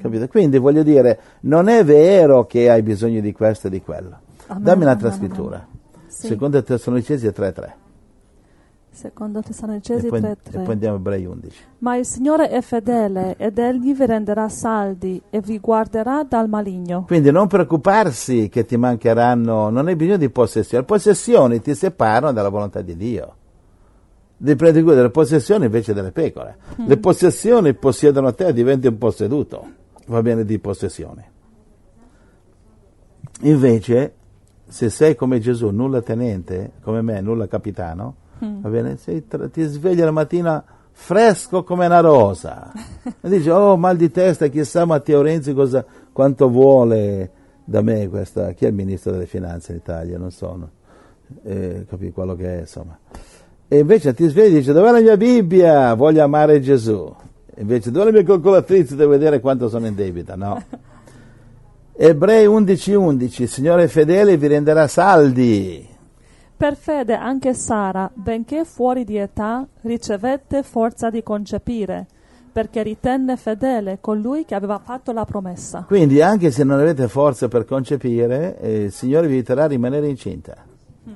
Capito? Quindi voglio dire, non è vero che hai bisogno di questo e di quello. Amen, Dammi un'altra scrittura. Secondo Tessalonicesi 3.3. Secondo Tessalonicesi 3.3. E poi andiamo a Ebrei 11. Ma il Signore è fedele ed Egli vi renderà saldi e vi guarderà dal maligno. Quindi non preoccuparsi che ti mancheranno, non hai bisogno di possessioni. Le possessioni ti separano dalla volontà di Dio. Devi prendere cura delle possessioni invece delle pecore. Mm. Le possessioni possiedono te e diventi un posseduto. Va bene di possessioni. Invece se sei come Gesù, nulla tenente, come me, nulla capitano, mm. va bene? Sei, ti svegli la mattina fresco come una rosa. e dici, oh, mal di testa, chissà Matteo Renzi cosa, quanto vuole da me questa, chi è il ministro delle finanze in Italia? Non so, eh, capi quello che è, insomma. E invece ti svegli e dici, dov'è la mia Bibbia? Voglio amare Gesù. Invece, dov'è la mia calcolatrice? Devo vedere quanto sono in debita. No. Ebrei 11:11, 11, il Signore fedele vi renderà saldi. Per fede anche Sara, benché fuori di età, ricevette forza di concepire, perché ritenne fedele colui che aveva fatto la promessa. Quindi anche se non avete forza per concepire, eh, il Signore vi aiuterà a rimanere incinta. Mm.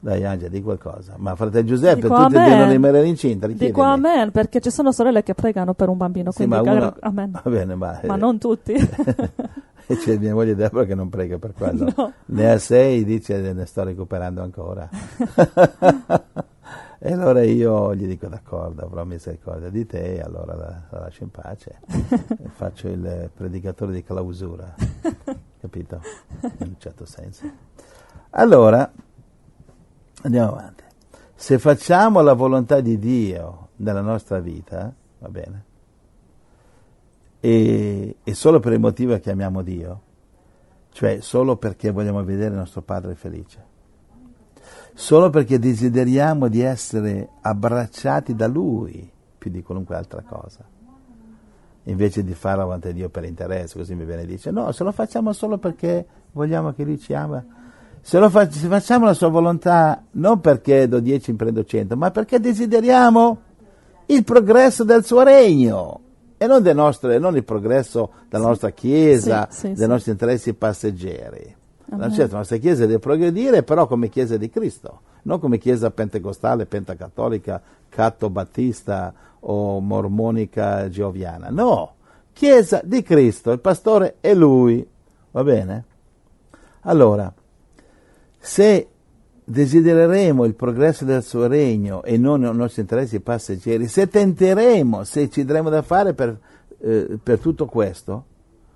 Dai Angela, di qualcosa. Ma fratello Giuseppe, Dico tutti devono rimanere incinta. Richiedimi. Dico amen, perché ci sono sorelle che pregano per un bambino. Sì, ma, uno... amen. Bene, ma, ma non tutti. E c'è mia moglie Deborah che non prega per quello. No. Ne ha sei, dice, ne sto recuperando ancora. e allora io gli dico d'accordo, avrò misericordia di te, e allora la, la lascio in pace. e faccio il predicatore di clausura, capito? In un certo senso. Allora, andiamo avanti. Se facciamo la volontà di Dio nella nostra vita, va bene? E, e solo per il motivo che amiamo Dio, cioè solo perché vogliamo vedere il nostro Padre felice, solo perché desideriamo di essere abbracciati da Lui più di qualunque altra cosa, invece di fare avanti a Dio per interesse, così mi viene e dice, no, se lo facciamo solo perché vogliamo che Lui ci ama, se, lo fa, se facciamo la sua volontà non perché do 10 in prendo 100, ma perché desideriamo il progresso del suo regno e non, nostre, non il progresso della sì. nostra Chiesa, sì, sì, dei nostri interessi passeggeri. La, certo, la nostra Chiesa deve progredire, però come Chiesa di Cristo, non come Chiesa pentecostale, pentacattolica, catto-battista o mormonica geoviana. No, Chiesa di Cristo, il pastore è Lui. Va bene? Allora, se desidereremo il progresso del suo regno e non i nostri interessi passeggeri, se tenteremo, se ci daremo da fare per, eh, per tutto questo,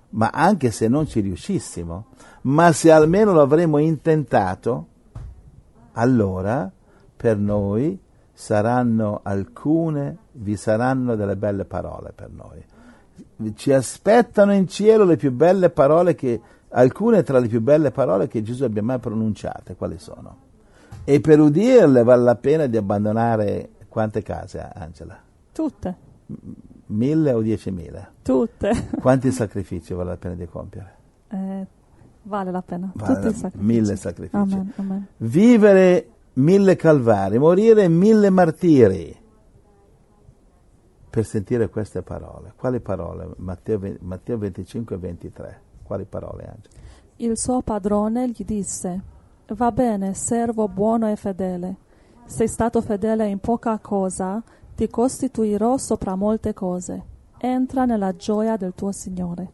ma anche se non ci riuscissimo, ma se almeno lo avremo intentato, allora per noi saranno alcune, vi saranno delle belle parole per noi. ci aspettano in cielo le più belle parole che, alcune tra le più belle parole che Gesù abbia mai pronunciate, quali sono? E per udirle vale la pena di abbandonare quante case, Angela? Tutte, Mille o diecimila? tutte. Quanti sacrifici vale la pena di compiere? Eh, vale la pena. Vale Tutti la- i sacrifici. mille sacrifici. Amen, amen. Vivere mille calvari, morire mille martiri per sentire queste parole. Quali parole? Matteo, Matteo 25 e 23. Quali parole, Angela? Il suo padrone gli disse, Va bene, servo buono e fedele. Sei stato fedele in poca cosa, ti costituirò sopra molte cose. Entra nella gioia del tuo Signore.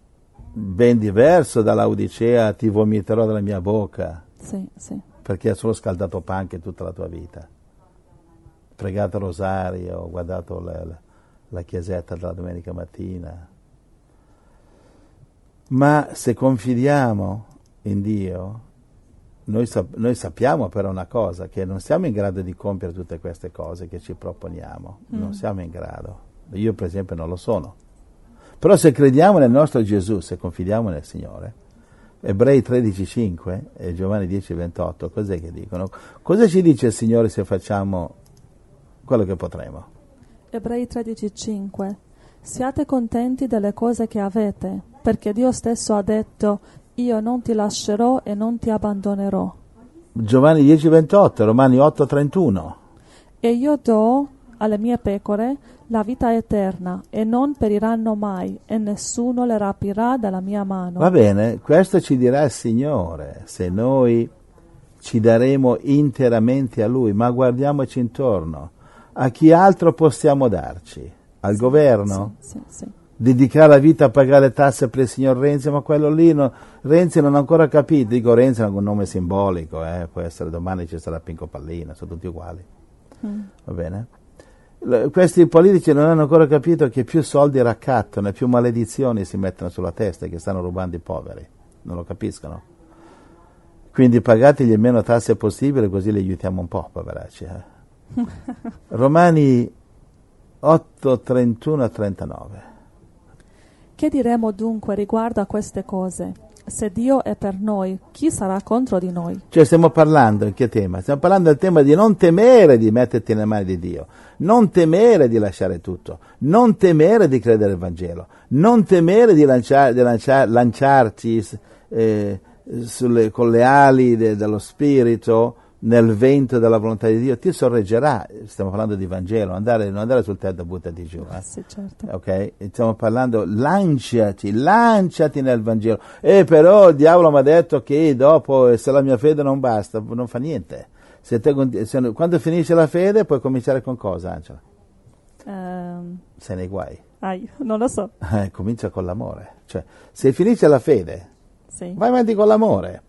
Ben diverso dall'Odicea, ti vomiterò dalla mia bocca, Sì, sì. perché hai solo scaldato panche tutta la tua vita. Pregato il rosario, guardato la, la- la chiesetta della domenica mattina. Ma se confidiamo in Dio, noi, sap- noi sappiamo però una cosa, che non siamo in grado di compiere tutte queste cose che ci proponiamo, non siamo in grado. Io per esempio non lo sono. Però se crediamo nel nostro Gesù, se confidiamo nel Signore, Ebrei 13,5 e Giovanni 10,28, cos'è che dicono? Cosa ci dice il Signore se facciamo quello che potremo? Ebrei 13:5 Siate contenti delle cose che avete, perché Dio stesso ha detto, Io non ti lascerò e non ti abbandonerò. Giovanni 10,28, Romani 8,31. E io do alle mie pecore la vita eterna, e non periranno mai, e nessuno le rapirà dalla mia mano. Va bene, questo ci dirà il Signore, se noi ci daremo interamente a Lui, ma guardiamoci intorno. A chi altro possiamo darci? Al governo? Sì, sì, sì. Dedicare la vita a pagare tasse per il signor Renzi, ma quello lì no- Renzi non ha ancora capito. Dico Renzi è un nome simbolico, eh, può essere domani ci sarà Pinco Pallina, sono tutti uguali. Va bene? L- Questi politici non hanno ancora capito che più soldi raccattano e più maledizioni si mettono sulla testa e che stanno rubando i poveri. Non lo capiscono. Quindi pagategli il meno tasse possibile così li aiutiamo un po', poveracci. eh. Romani 8, 31 a 39. Che diremo dunque riguardo a queste cose? Se Dio è per noi, chi sarà contro di noi? Cioè stiamo parlando in che tema? Stiamo parlando del tema di non temere di metterti nelle mani di Dio, non temere di lasciare tutto, non temere di credere al Vangelo, non temere di, lanciare- di lancia- lanciarci eh, sulle- con le ali de- dello Spirito nel vento della volontà di Dio, ti sorreggerà. Stiamo parlando di Vangelo, andare, non andare sul tetto e buttati giù. eh. Sì, certo. Ok? Stiamo parlando, lanciati, lanciati nel Vangelo. E però il diavolo mi ha detto che dopo, se la mia fede non basta, non fa niente. Se te se- quando finisce la fede puoi cominciare con cosa, Angela? Ehm, Sei nei guai. ai, non lo so. Eh, comincia con l'amore. Cioè, se finisce la fede, Sì. vai avanti con l'amore.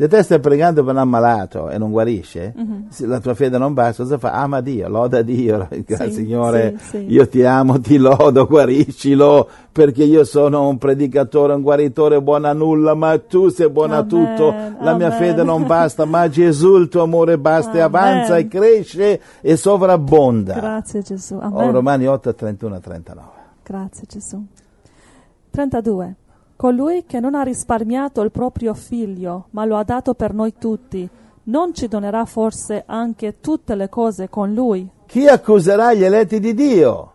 Se te stai pregando per un ammalato e non guarisce, Mhm. se la tua fede non basta, cosa fa? Ama Dio, loda Dio, Sì, Signore, sì, sì. io ti amo, ti lodo, guariscilo, perché io sono un predicatore, un guaritore buono a nulla, ma tu sei buono a tutto, la mia amen. fede non basta, ma Gesù il tuo amore basta e Amen. avanza e cresce e sovrabbonda. Grazie Gesù. Oh, Amen. Romani 8, 31 a 39. Grazie Gesù. 32. Colui che non ha risparmiato il proprio figlio, ma lo ha dato per noi tutti, non ci donerà forse anche tutte le cose con lui? Chi accuserà gli eletti di Dio?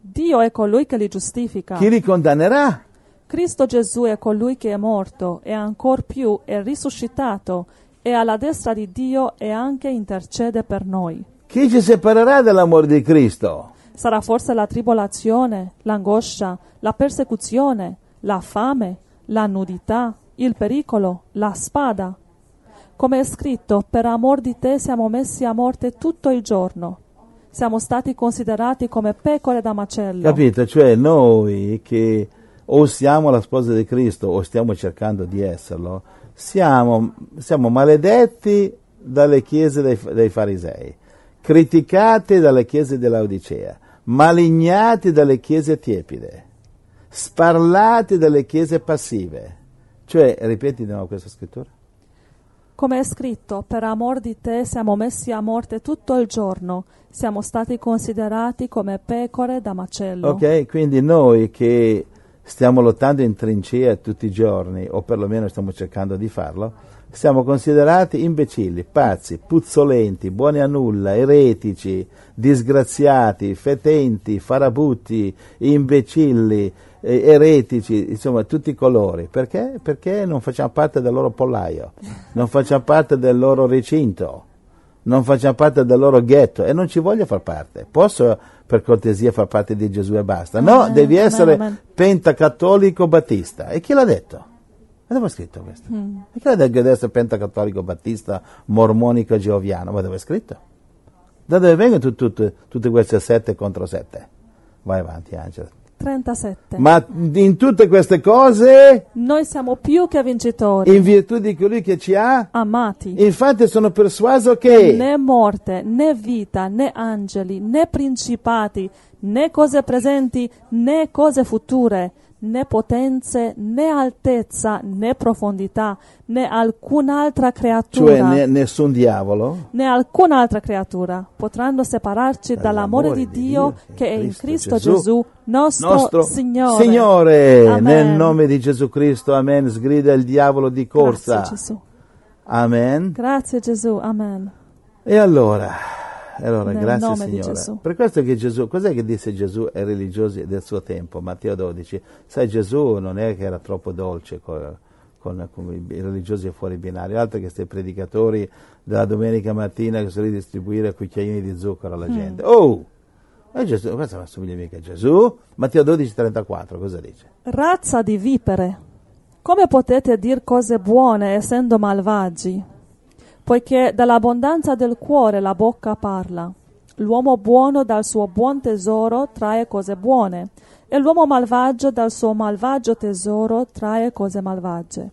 Dio è colui che li giustifica. Chi li condannerà? Cristo Gesù è colui che è morto e ancor più è risuscitato e alla destra di Dio e anche intercede per noi. Chi ci separerà dall'amore di Cristo? Sarà forse la tribolazione, l'angoscia, la persecuzione, la fame, la nudità, il pericolo, la spada. Come è scritto, per amor di te siamo messi a morte tutto il giorno. Siamo stati considerati come pecore da macello. Capito? Cioè noi che o siamo la sposa di Cristo o stiamo cercando di esserlo, siamo, siamo maledetti dalle chiese dei, dei farisei, criticati dalle chiese dell'Odicea, malignati dalle chiese tiepide, sparlati dalle chiese passive. Cioè, ripeti di nuovo questa scrittura? Come è scritto, per amor di te siamo messi a morte tutto il giorno, siamo stati considerati come pecore da macello. Ok, quindi noi che stiamo lottando in trincea tutti i giorni, o perlomeno stiamo cercando di farlo, siamo considerati imbecilli, pazzi, puzzolenti, buoni a nulla, eretici, disgraziati, fetenti, farabutti, imbecilli, eretici, insomma tutti i colori. Perché? Perché non facciamo parte del loro pollaio, non facciamo parte del loro recinto, non facciamo parte del loro ghetto e non ci voglio far parte. Posso per cortesia far parte di Gesù e basta? No, Amen, devi essere pentacattolico battista. E chi l'ha detto? Ma dove è scritto questo? Mm. E chi l'ha detto che deve essere pentacattolico battista, mormonico geoviano? Ma dove è scritto? Da dove vengono tut- tut- tutte queste sette contro sette? Vai avanti, Angela. 37. Ma in tutte queste cose, Noi siamo più che vincitori, in virtù di colui che ci ha, amati. infatti sono persuaso che Né morte, né vita, né angeli, né principati, né cose presenti, né cose future, né potenze, né altezza, né profondità, né alcun'altra cioè creatura, ne- nessun diavolo, né alcun'altra creatura potranno separarci dall'amore Dall'amore di Dio che è in Cristo Gesù, Gesù, nostro, nostro Signore. Signore, Amen. nel nome di Gesù Cristo, amen, sgrida il diavolo di corsa, Grazie Gesù. amen. Grazie Gesù, amen. E allora, allora Nel grazie Signore. Per questo che Gesù, cos'è che disse Gesù ai religiosi del suo tempo? Matteo 12. Sai, Gesù non è che era troppo dolce con, con- con i religiosi fuori binario, altro che questi predicatori della domenica mattina che sono lì a distribuire cucchiaini di zucchero alla gente. Oh! E Gesù, questo non assomiglia mica a Gesù. Matteo 12, 34, cosa dice? Razza di vipere, come potete dir cose buone essendo malvagi? Poiché dall'abbondanza del cuore la bocca parla. L'uomo buono dal suo buon tesoro trae cose buone, e l'uomo malvagio dal suo malvagio tesoro trae cose malvagie.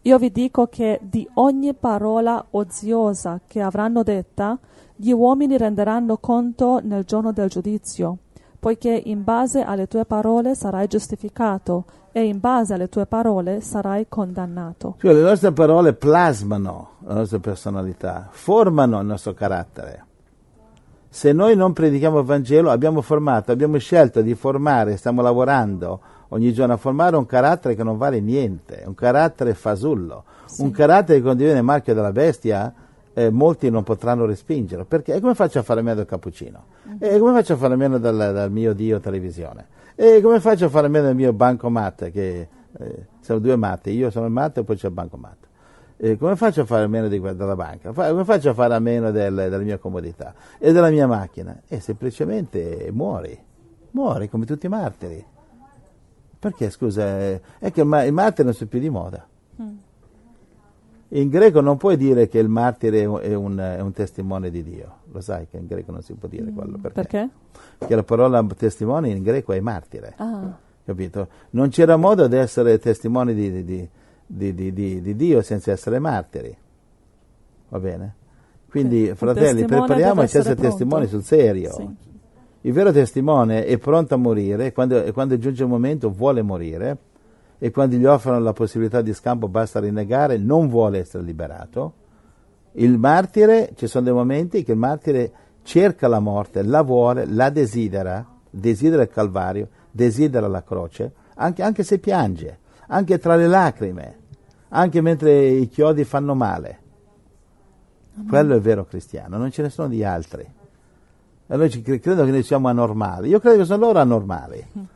Io vi dico che di ogni parola oziosa che avranno detta, gli uomini renderanno conto nel giorno del giudizio, poiché in base alle tue parole sarai giustificato e in base alle tue parole sarai condannato. Cioè le nostre parole plasmano la nostra personalità, formano il nostro carattere. Se noi non predichiamo il Vangelo, abbiamo formato, abbiamo scelto di formare, stiamo lavorando ogni giorno a formare un carattere che non vale niente, un carattere fasullo, un carattere che quando diviene marchio della bestia eh, molti non potranno respingerlo. Perché? E come faccio a fare a meno del cappuccino? E come faccio a fare a meno dal, dal mio Dio televisione? E come faccio a fare a meno del mio bancomat? Che eh, siamo due matti, io sono il matto e poi c'è il bancomat. E come faccio a fare a meno di, della banca? Come faccio a fare a meno del- della mia comodità e della mia macchina? E semplicemente muori, muori come tutti i martiri. Perché scusa, eh, è che il ma- i martiri non sono più di moda. In greco non puoi dire che il martire è un, è un- è un testimone di Dio, lo sai che in greco non si può dire quello. Perché? Perché? Perché la parola testimone in greco è martire Ah, capito? Non c'era modo di essere testimoni di, di- di- di- di- di- di Dio senza essere martiri, va bene? Quindi, un fratelli, prepariamoci a essere testimoni sul serio. sì. Il vero testimone è pronto a morire quando, e quando giunge il momento vuole morire e quando gli offrono la possibilità di scampo basta rinnegare, non vuole essere liberato. Il martire, ci sono dei momenti che il martire cerca la morte, la vuole, la desidera, desidera il Calvario, desidera la croce, anche, anche se piange, anche tra le lacrime, anche mentre i chiodi fanno male. Quello è il vero cristiano, non ce ne sono di altri. E noi credo che noi siamo anormali. Io credo che sono loro anormali.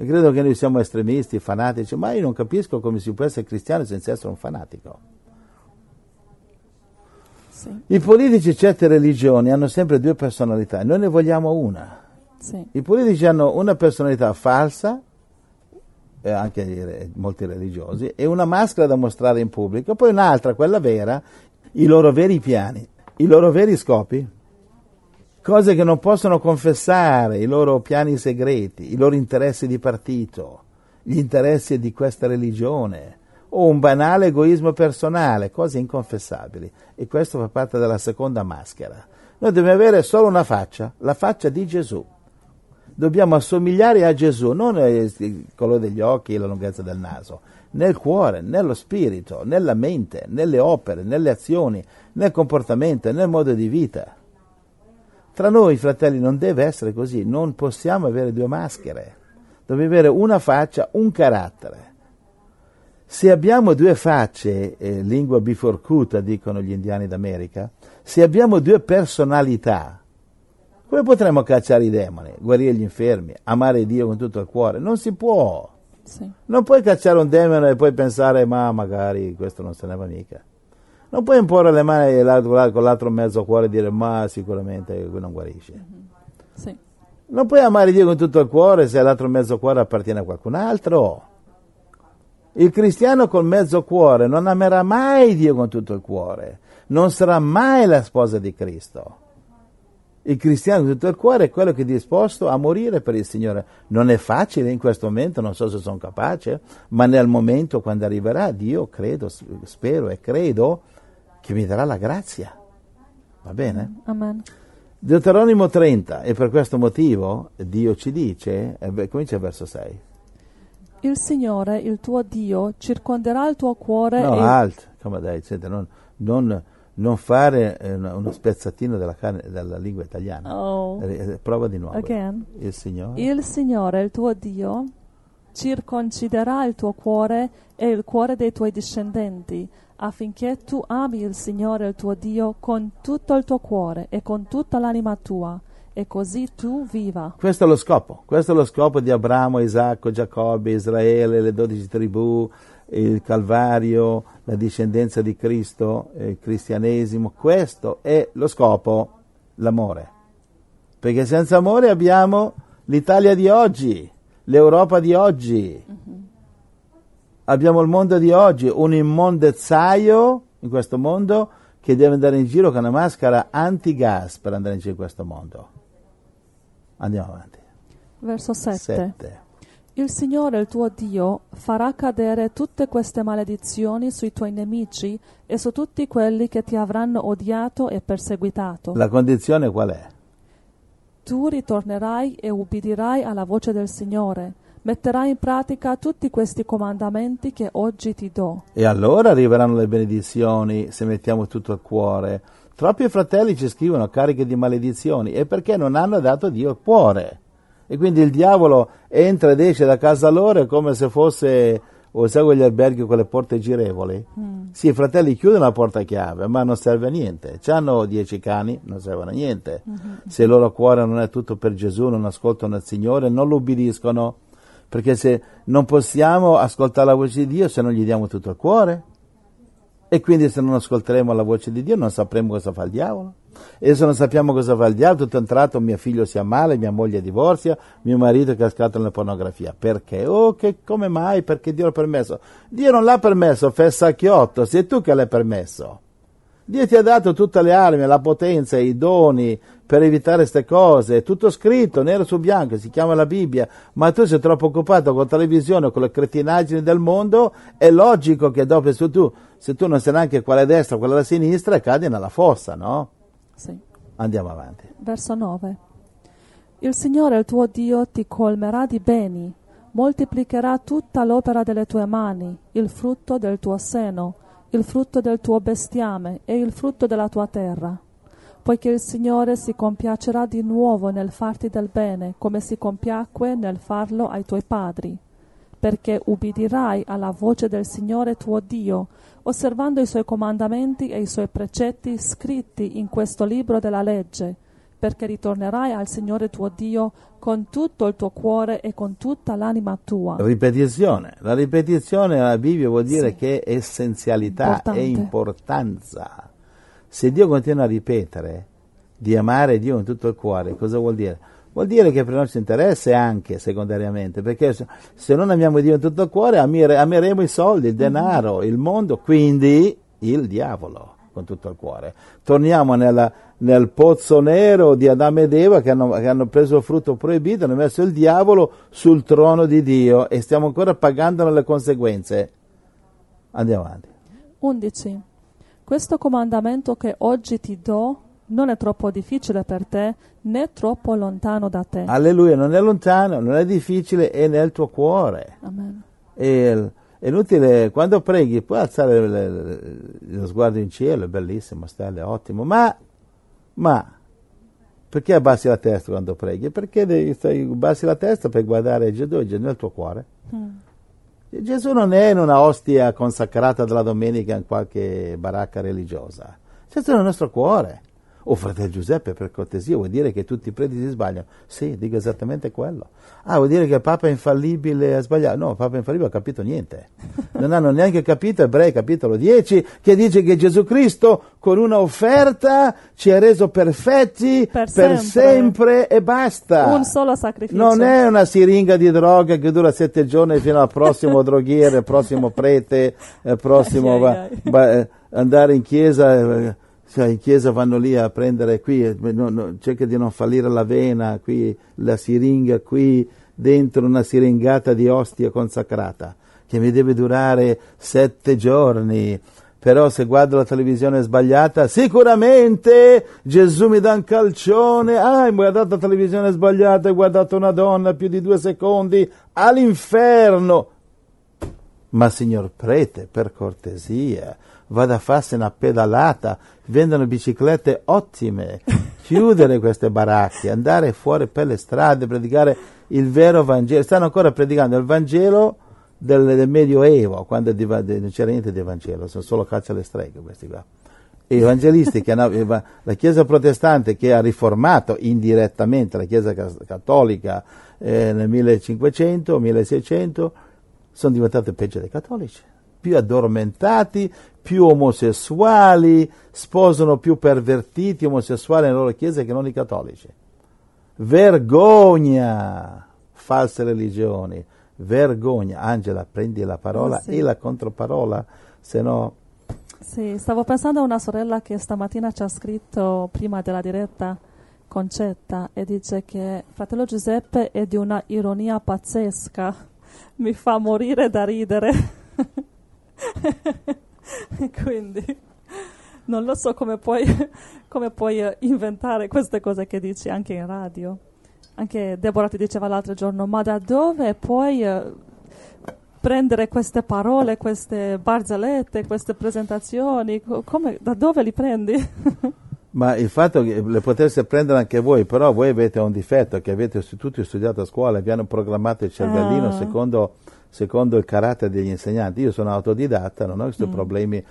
E credo che noi siamo estremisti, fanatici, ma io non capisco come si può essere cristiano senza essere un fanatico. Sì, I politici, certe religioni, hanno sempre due personalità, noi ne vogliamo una. sì. I politici hanno una personalità falsa, e anche molti religiosi, e una maschera da mostrare in pubblico, poi un'altra, quella vera, i loro veri piani, i loro veri scopi, cose che non possono confessare, i loro piani segreti, i loro interessi di partito, gli interessi di questa religione, o un banale egoismo personale, cose inconfessabili. E questo fa parte della seconda maschera. Noi dobbiamo avere solo una faccia, la faccia di Gesù. Dobbiamo assomigliare a Gesù, non il colore degli occhi e la lunghezza del naso, nel cuore, nello spirito, nella mente, nelle opere, nelle azioni, nel comportamento, nel modo di vita. Tra noi, fratelli, non deve essere così, non possiamo avere due maschere. Devi avere una faccia, un carattere. Se abbiamo due facce, eh, lingua biforcuta, dicono gli indiani d'America, se abbiamo due personalità, come potremmo cacciare i demoni, guarire gli infermi, amare Dio con tutto il cuore? Non si può. Sì. Non puoi cacciare un demone e poi pensare, ma magari questo non se ne va mica. Non puoi imporre le mani con l'altro mezzo cuore e dire, ma sicuramente qui non guarisce. Mm-hmm. Sì. Non puoi amare Dio con tutto il cuore se l'altro mezzo cuore appartiene a qualcun altro. Il cristiano col mezzo cuore non amerà mai Dio con tutto il cuore, non sarà mai la sposa di Cristo. Il cristiano con tutto il cuore è quello che è disposto a morire per il Signore. Non è facile in questo momento, non so se sono capace, ma nel momento quando arriverà Dio, credo, spero e credo che mi darà la grazia. Va bene? Amen. Deuteronomio 30, e per questo motivo Dio ci dice, eh, comincia il verso 6. Il Signore, il tuo Dio, circonderà il tuo cuore No, e... alt, come dai, senti, non, non, non fare eh, uno, uno spezzatino della, carne- della lingua italiana. Oh. Eh, Prova di nuovo. Again. Il Signore. Il Signore, il tuo Dio, circonciderà il tuo cuore e il cuore dei tuoi discendenti, affinché tu ami il Signore, il tuo Dio, con tutto il tuo cuore e con tutta l'anima tua, e così tu viva. Questo è lo scopo, questo è lo scopo di Abramo, Isacco, Giacobbe, Israele, le dodici tribù, il Calvario, la discendenza di Cristo, il cristianesimo. Questo è lo scopo, l'amore. Perché senza amore abbiamo l'Italia di oggi, l'Europa di oggi. Abbiamo il mondo di oggi, un immondezzaio in questo mondo che deve andare in giro con una maschera antigas per andare in giro in questo mondo. Andiamo avanti. Verso 7. Sette. Il Signore, il tuo Dio, farà cadere tutte queste maledizioni sui tuoi nemici e su tutti quelli che ti avranno odiato e perseguitato. La condizione qual è? Tu ritornerai e ubbidirai alla voce del Signore, metterai in pratica tutti questi comandamenti che oggi ti do. E allora arriveranno le benedizioni se mettiamo tutto il cuore. Troppi fratelli ci scrivono cariche di maledizioni e perché non hanno dato a Dio il cuore. E quindi il diavolo entra ed esce da casa loro come se fosse, o sai quegli alberghi con le porte girevoli? Sì, i fratelli chiudono la porta a chiave, ma non serve a niente. Hanno dieci cani, non servono a niente. Se il loro cuore non è tutto per Gesù, non ascoltano il Signore, non lo ubbidiscono. Perché se non possiamo ascoltare la voce di Dio se non gli diamo tutto il cuore. E quindi se non ascolteremo la voce di Dio non sapremo cosa fa il diavolo. E se non sappiamo cosa fa il diavolo, tutto entrato mio figlio si ammala, mia moglie divorzia, mio marito è cascato nella pornografia. Perché? Oh, che come mai? Perché Dio l'ha permesso? Dio non l'ha permesso, fessacchiotto, sei tu che l'hai permesso. Dio ti ha dato tutte le armi, la potenza, i doni per evitare queste cose, è tutto scritto, nero su bianco, si chiama la Bibbia, ma tu sei troppo occupato con la televisione, con le cretinaggini del mondo, è logico che dopo se tu, se tu non sai neanche quale è destra, quella è sinistra, cadi nella fossa, no? Sì. Andiamo avanti. Verso 9. Il Signore, il tuo Dio, ti colmerà di beni, moltiplicherà tutta l'opera delle tue mani, il frutto del tuo seno, il frutto del tuo bestiame e il frutto della tua terra. Poiché il Signore si compiacerà di nuovo nel farti del bene, come si compiacque nel farlo ai tuoi padri, perché ubbidirai alla voce del Signore tuo Dio, osservando i suoi comandamenti e i suoi precetti scritti in questo libro della legge, perché ritornerai al Signore tuo Dio con tutto il tuo cuore e con tutta l'anima tua. Ripetizione. La ripetizione nella Bibbia vuol dire Sì. che è essenzialità, Importante. è importanza. Se Dio continua a ripetere di amare Dio con tutto il cuore, cosa vuol dire? Vuol dire che per il nostro interesse anche secondariamente, perché se- non amiamo Dio con tutto il cuore amire- ameremo i soldi, il denaro, il mondo, quindi il diavolo con tutto il cuore. Torniamo nella- nel pozzo nero di Adamo ed Eva che hanno, che hanno preso il frutto proibito, hanno messo il diavolo sul trono di Dio e stiamo ancora pagandone le conseguenze. Andiamo avanti. 11. Questo comandamento che oggi ti do non è troppo difficile per te, né troppo lontano da te. Alleluia, non è lontano, non è difficile, è nel tuo cuore. Amen. E è inutile, quando preghi, puoi alzare le- le- lo sguardo in cielo, è bellissimo, stelle, ottimo, ma, ma Perché abbassi la testa quando preghi? Perché devi, stai, abbassi la testa per guardare Gesù, Gesù nel tuo cuore. Mm. Gesù non è in una ostia consacrata della domenica in qualche baracca religiosa. Gesù è nel nostro cuore. Oh, fratello Giuseppe, per cortesia, vuol dire che tutti i preti si sbagliano? Sì, dico esattamente quello. Ah, vuol dire che il Papa infallibile ha sbagliato? No, il Papa infallibile ha capito niente. Non hanno neanche capito Ebrei capitolo 10, che dice che Gesù Cristo con una offerta ci ha reso perfetti per, per sempre. sempre. e basta. Un solo sacrificio. Non è una siringa di droga che dura sette giorni fino al prossimo droghiere, prossimo prete, il prossimo va, va, andare in chiesa eh, cioè, in chiesa vanno lì a prendere qui, eh, no, no, cerca di non fallire la vena, qui la siringa, qui dentro una siringata di ostia consacrata, che mi deve durare sette giorni. Però se guardo la televisione sbagliata, sicuramente Gesù mi dà un calcione. Ah, hai guardato la televisione sbagliata, hai guardato una donna più di due secondi, all'inferno. Ma signor prete, per cortesia, vada a farsi una pedalata, vendono biciclette ottime, chiudere queste baracche, andare fuori per le strade, predicare il vero Vangelo. Stanno ancora predicando il Vangelo del, del Medioevo, quando non c'era niente di Vangelo, sono solo caccia alle streghe questi qua. E i evangelisti, che hanno, la Chiesa protestante che ha riformato indirettamente la Chiesa cattolica eh, nel 1500, 1600, sono diventate peggio dei cattolici più addormentati, più omosessuali, sposano più pervertiti omosessuali nelle loro chiese che non i cattolici. Vergogna, false religioni, vergogna. Angela, prendi la parola oh, sì. e la controparola, se no... Sì, stavo pensando a una sorella che stamattina ci ha scritto prima della diretta, Concetta, e dice che fratello Giuseppe è di una ironia pazzesca, mi fa morire da ridere. Quindi non lo so come puoi, come puoi eh, inventare queste cose che dici anche in radio. Anche Deborah ti diceva l'altro giorno, ma da dove puoi uh, prendere queste parole, queste barzellette, queste presentazioni? Come, da dove li prendi? Ma il fatto che le potesse prendere anche voi, però voi avete un difetto, che avete tutti studiato a scuola, vi hanno programmato il cervellino ah. secondo secondo il carattere degli insegnanti. Io sono autodidatta, non ho questi mm. problemi,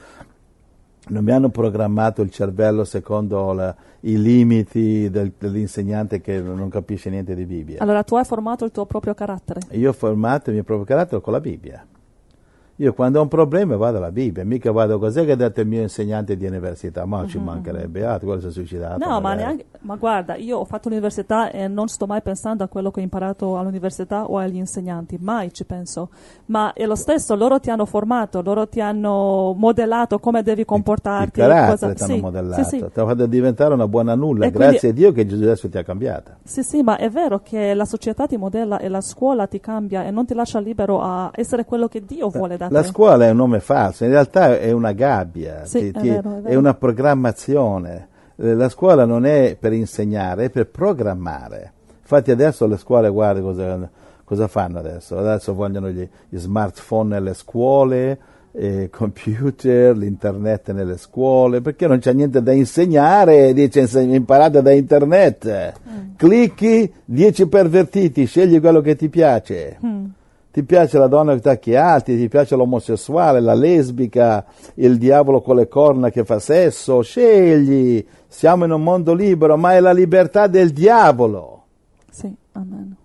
non mi hanno programmato il cervello secondo la, i limiti del, dell'insegnante che non capisce niente di Bibbia. Allora tu hai formato il tuo proprio carattere? Io ho formato il mio proprio carattere con la Bibbia. Io quando ho un problema vado alla Bibbia, mica vado cos'è che ha detto il mio insegnante di università, ma uh-huh. ci mancherebbe, ah, quello si è suicidato. No, ma, neanche, ma, guarda, io ho fatto l'università e non sto mai pensando a quello che ho imparato all'università o agli insegnanti, mai ci penso. Ma è lo stesso, loro ti hanno formato, loro ti hanno modellato come devi comportarti. Il carattere cosa... ti hanno sì, modellato, sì, sì. ti hanno fatto diventare una buona nulla, e grazie quindi... a Dio che Gesù adesso ti ha cambiata. Sì, sì, ma è vero che la società ti modella e la scuola ti cambia e non ti lascia libero a essere quello che Dio vuole da la scuola è un nome falso, in realtà è una gabbia, sì, ti, è, vero, è, vero. è, una programmazione. Eh, la scuola non è per insegnare, è per programmare. Infatti adesso le scuole, guarda cosa, cosa fanno adesso. Adesso vogliono gli, gli smartphone nelle scuole, eh, computer, l'internet nelle scuole, perché non c'è niente da insegnare, dice imparate da internet. Mm. Clicchi, 10 pervertiti, scegli quello che ti piace. Mm ti piace la donna con i tacchi alti, ti piace l'omosessuale, la lesbica, il diavolo con le corna che fa sesso, scegli, siamo in un mondo libero, ma è la libertà del diavolo. Sì, amen.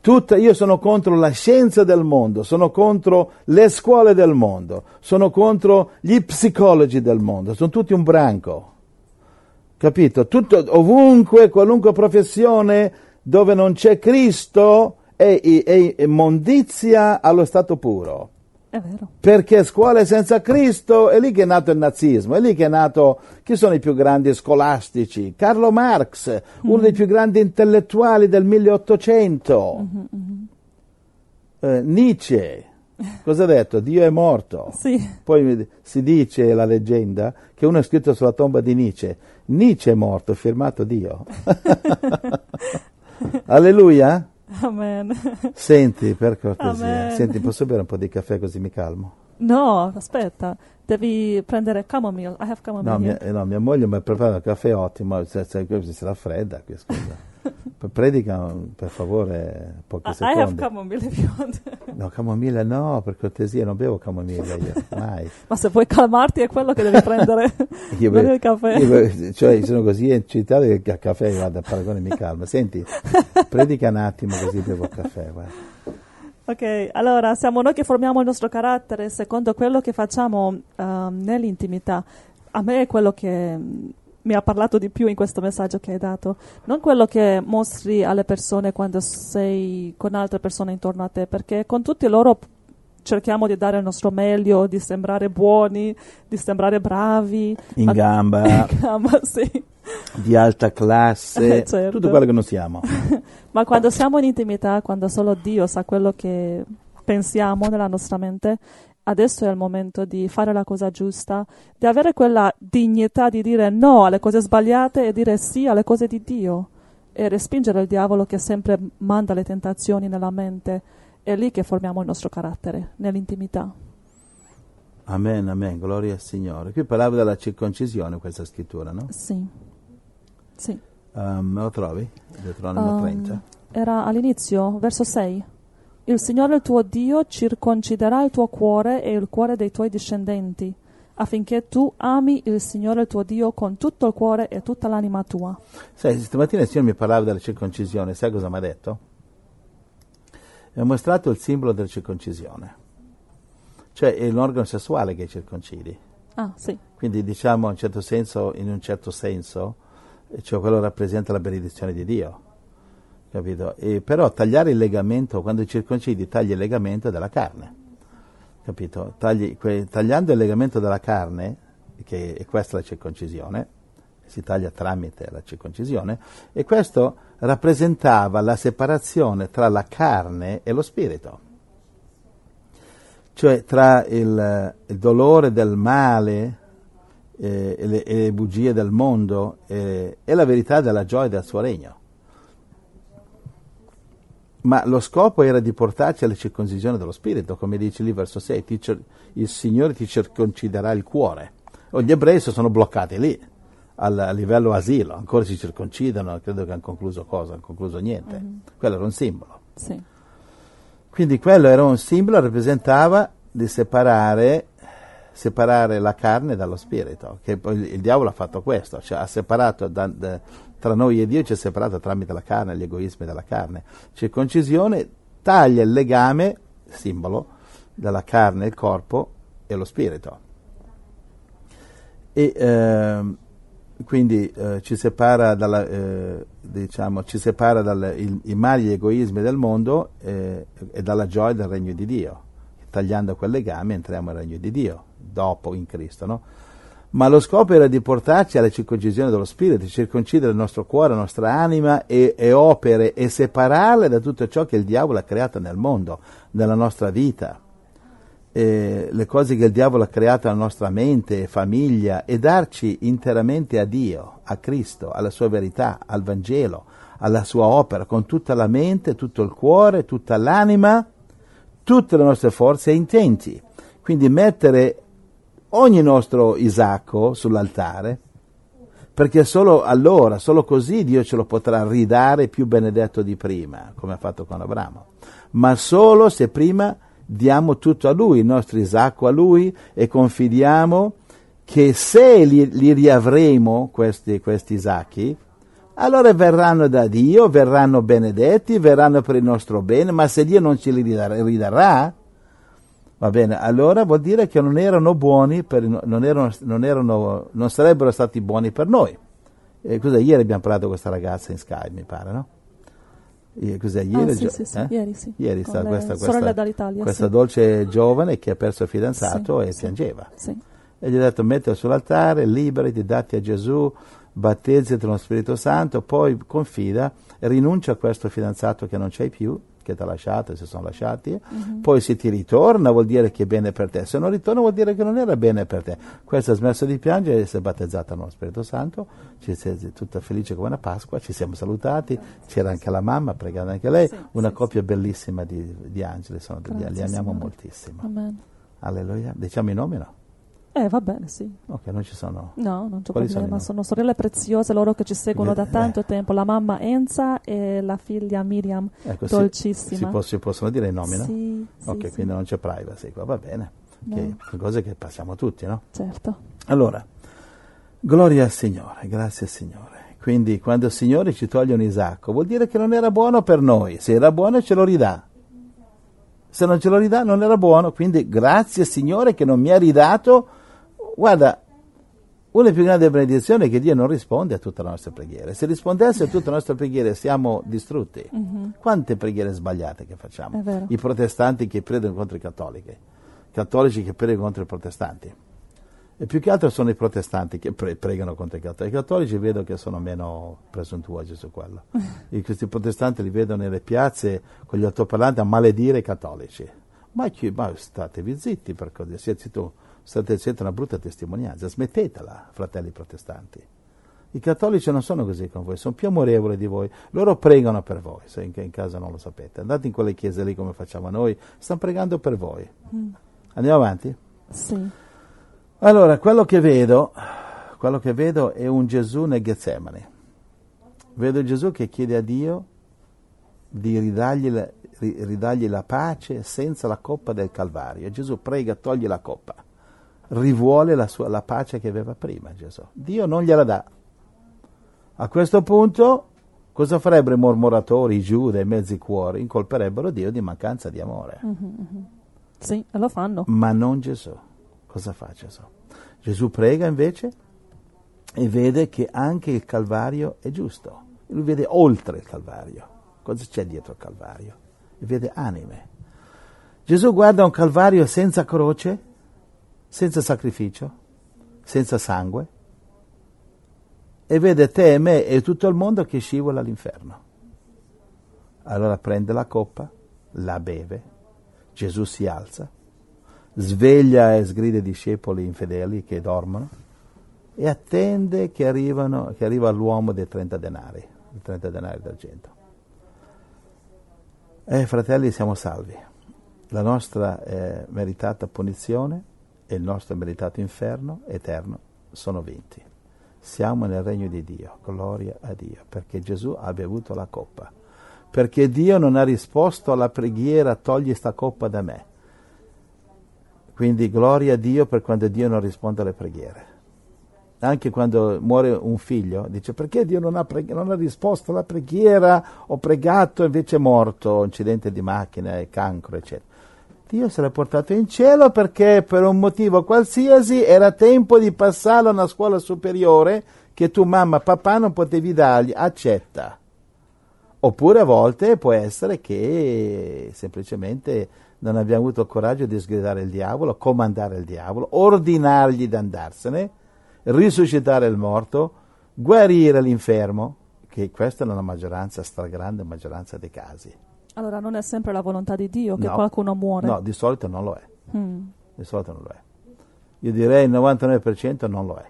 Tutta, io sono contro la scienza del mondo, sono contro le scuole del mondo, sono contro gli psicologi del mondo, sono tutti un branco. Capito? Tutto, ovunque, qualunque professione dove non c'è Cristo, è, è mondizia allo stato puro. È vero. Perché scuole senza Cristo è lì che è nato il nazismo, è lì che è nato, chi sono i più grandi scolastici? Carlo Marx, mm. uno dei più grandi intellettuali del 1800. Mm-hmm, mm-hmm. Eh, Nietzsche, cosa ha detto? Dio è morto. Sì. Poi si dice, la leggenda, che uno ha scritto sulla tomba di Nietzsche, Nietzsche è morto, firmato Dio. Alleluia. Amen. Senti, per cortesia, Amen. senti, posso bere un po' di caffè così mi calmo? No, aspetta, devi prendere chamomile. I have chamomile. No, mia, eh, no, mia moglie mi ha preparato un caffè ottimo, se, se, se si raffredda, che scusa. Predica per favore pochi I I have secondi. chamomile if you want. No, camomilla no, per cortesia, non bevo camomilla io, mai. Ma se vuoi calmarti è quello che devi prendere. Io, Non be- il caffè. be- cioè, sono così eccitato che il caffè guarda, a paragone mi calma. Senti, predica un attimo così bevo il caffè. guarda. Ok, allora siamo noi che formiamo il nostro carattere secondo quello che facciamo ehm, nell'intimità. A me è quello che mi ha parlato di più in questo messaggio che hai dato, non quello che mostri alle persone quando sei con altre persone intorno a te, perché con tutti loro cerchiamo di dare il nostro meglio, di sembrare buoni, di sembrare bravi. In Ma- gamba, Ma sì. di alta classe, Eh, certo. tutto quello che non siamo. Ma quando siamo in intimità, quando solo Dio sa quello che pensiamo nella nostra mente, adesso è il momento di fare la cosa giusta, di avere quella dignità di dire no alle cose sbagliate e dire sì alle cose di Dio e respingere il diavolo che sempre manda le tentazioni nella mente. È lì che formiamo il nostro carattere, nell'intimità. Amen, amen, gloria al Signore. Qui parlava della circoncisione questa scrittura, no? Sì. Sì. Um, lo trovi? Deuteronomio Um, 30. Era all'inizio, verso 6. Il Signore il tuo Dio circonciderà il tuo cuore e il cuore dei tuoi discendenti, affinché tu ami il Signore il tuo Dio con tutto il cuore e tutta l'anima tua. Sai, stamattina il Signore mi parlava della circoncisione, sai cosa mi ha detto? Mi ha mostrato il simbolo della circoncisione, cioè è l'organo sessuale che circoncidi. Ah, sì. Quindi diciamo in, certo senso, in un certo senso, cioè quello rappresenta la benedizione di Dio. Capito? E però tagliare il legamento, quando circoncidi, tagli il legamento della carne. Capito? Tagli- que- tagliando il legamento della carne, che è questa la circoncisione, si taglia tramite la circoncisione, e questo rappresentava la separazione tra la carne e lo spirito cioè tra il, il dolore del male eh, e, le, e le bugie del mondo eh, e la verità della gioia del suo regno. Ma lo scopo era di portarci alla circoncisione dello spirito, come dice lì verso 6, ti cer- il Signore ti circonciderà il cuore. O gli ebrei si sono bloccati lì, al, a livello asilo, ancora si circoncidano, credo che hanno concluso cosa, hanno concluso niente. Quello era un simbolo. Sì. Quindi quello era un simbolo, rappresentava di separare, separare la carne dallo spirito, che poi il, il diavolo ha fatto questo, cioè ha separato da- da- tra noi e Dio, ci ha separato tramite la carne, gli egoismi della carne. Circoncisione taglia il legame, simbolo, dalla carne, il corpo e lo spirito. E ehm, quindi eh, ci separa dalla, eh, diciamo, ci separa dai mali e gli egoismi del mondo eh, e dalla gioia del regno di Dio. Tagliando quel legame entriamo nel regno di Dio, dopo in Cristo. No? Ma lo scopo era di portarci alla circoncisione dello Spirito, circoncidere il nostro cuore, la nostra anima e, e opere e separarle da tutto ciò che il diavolo ha creato nel mondo, nella nostra vita eh, le cose che il diavolo ha creato nella nostra mente, famiglia, e darci interamente a Dio, a Cristo, alla sua verità, al Vangelo, alla sua opera, con tutta la mente, tutto il cuore, tutta l'anima, tutte le nostre forze e intenti. Quindi mettere ogni nostro Isacco sull'altare, perché solo allora, solo così Dio ce lo potrà ridare più benedetto di prima, come ha fatto con Abramo. Ma solo se prima diamo tutto a Lui, il nostro Isacco a Lui e confidiamo che se li, li riavremo questi, questi Isacchi, allora verranno da Dio, verranno benedetti, verranno per il nostro bene, ma se Dio non ce li ridar- ridarà, va bene, allora vuol dire che non erano buoni, per, non, erano, non, erano, non sarebbero stati buoni per noi. E cos'è? Ieri abbiamo parlato con questa ragazza in Skype, mi pare, no? Eh, Cos'è? Ieri, Ah, sì, gio- sì, sì, eh? ieri sì. Ieri sta questa, questa, questa dolce giovane che ha perso il fidanzato e piangeva. E gli ho detto mettilo sull'altare, liberati, datti a Gesù, battezzati nello Spirito Santo, poi confida, rinuncia a questo fidanzato che non c'hai più, che ti ha lasciato, si sono lasciati, Mhm. poi se ti ritorna vuol dire che è bene per te, se non ritorna vuol dire che non era bene per te. Questa ha smesso di piangere e si è battezzata nello Spirito Santo, ci è tutta felice come una Pasqua, ci siamo salutati, c'era anche la mamma, pregando anche lei, Sì, una sì, coppia bellissima di, di angeli, sono, li, Grazie, li amiamo Signore. moltissimo. Amen. Alleluia. Diciamo i nomi no? Eh, va bene, sì. Ok, non ci sono. No, non c'è Quali sono problema. nomi? Sono sorelle preziose, loro che ci seguono da Eh. tanto tempo. La mamma Enza e la figlia Miriam, Ecco, si- dolcissima. Si, può- si possono dire i nomi, no? Sì, sì, ok, sì. quindi non c'è privacy qua, va bene. No. Che sono cose che passiamo tutti, no? Certo. Allora, gloria al Signore, grazie al Signore. Quindi quando il Signore ci toglie un Isacco, vuol dire che non era buono per noi. Se era buono ce lo ridà. Se non ce lo ridà non era buono, quindi grazie Signore che non mi ha ridato. Guarda, una delle più grandi benedizioni è che Dio non risponde a tutte le nostre preghiere. Se rispondesse a tutte le nostre preghiere siamo distrutti. Quante preghiere sbagliate che facciamo? I protestanti che pregano contro i cattolici, i cattolici che pregano contro i protestanti. E più che altro sono i protestanti che pre- pregano contro i cattolici. I cattolici vedo che sono meno presuntuosi su quello. E questi protestanti li vedo nelle piazze con gli altoparlanti a maledire i cattolici. Ma, chi- ma statevi zitti per così, siete, tu, state, siete una brutta testimonianza, smettetela, fratelli protestanti. I cattolici non sono così con voi, sono più amorevoli di voi, loro pregano per voi, se in, in caso non lo sapete. Andate in quelle chiese lì come facciamo noi, stanno pregando per voi. Andiamo avanti? Sì. Allora, quello che vedo, quello che vedo è un Gesù nel Getsemani. Vedo Gesù che chiede a Dio di ridargli la, ri- ridargli la pace senza la coppa del Calvario. Gesù prega, togli la coppa, rivuole la, sua, la pace che aveva prima Gesù. Dio non gliela dà. A questo punto, cosa farebbero i mormoratori, i giude, i mezzi cuori? Incolperebbero Dio di mancanza di amore Sì, e lo fanno. ma non Gesù. Cosa fa Gesù? Gesù prega invece e vede che anche il Calvario è giusto. Lui vede oltre il Calvario. Cosa c'è dietro il Calvario? Vede anime. Gesù guarda un Calvario senza croce, senza sacrificio, senza sangue e vede te e me e tutto il mondo che scivola all'inferno. Allora prende la coppa, la beve, Gesù si alza, sveglia e sgrida i discepoli infedeli che dormono e attende che, arrivano, che arriva l'uomo dei 30 denari, i 30 denari d'argento. Eh, fratelli, siamo salvi. La nostra eh, meritata punizione e il nostro meritato inferno eterno sono vinti. Siamo nel regno di Dio, gloria a Dio, perché Gesù ha bevuto la coppa. Perché Dio non ha risposto alla preghiera, togli sta coppa da me. Quindi gloria a Dio per quando Dio non risponde alle preghiere. Anche quando muore un figlio, dice perché Dio non ha, preg- non ha risposto alla preghiera, ho pregato invece è morto, incidente di macchina, cancro, eccetera. Dio se l'ha portato in cielo perché per un motivo qualsiasi era tempo di passarlo a una scuola superiore che tu mamma papà non potevi dargli, accetta. Oppure a volte può essere che semplicemente non abbiamo avuto il coraggio di sgridare il diavolo, comandare il diavolo, ordinargli di andarsene, risuscitare il morto, guarire l'infermo, che questa è una maggioranza, stragrande maggioranza dei casi. Allora non è sempre la volontà di Dio che No. qualcuno muore. No, di solito non lo è. Mm. Di solito non lo è. Io direi il 99% non lo è.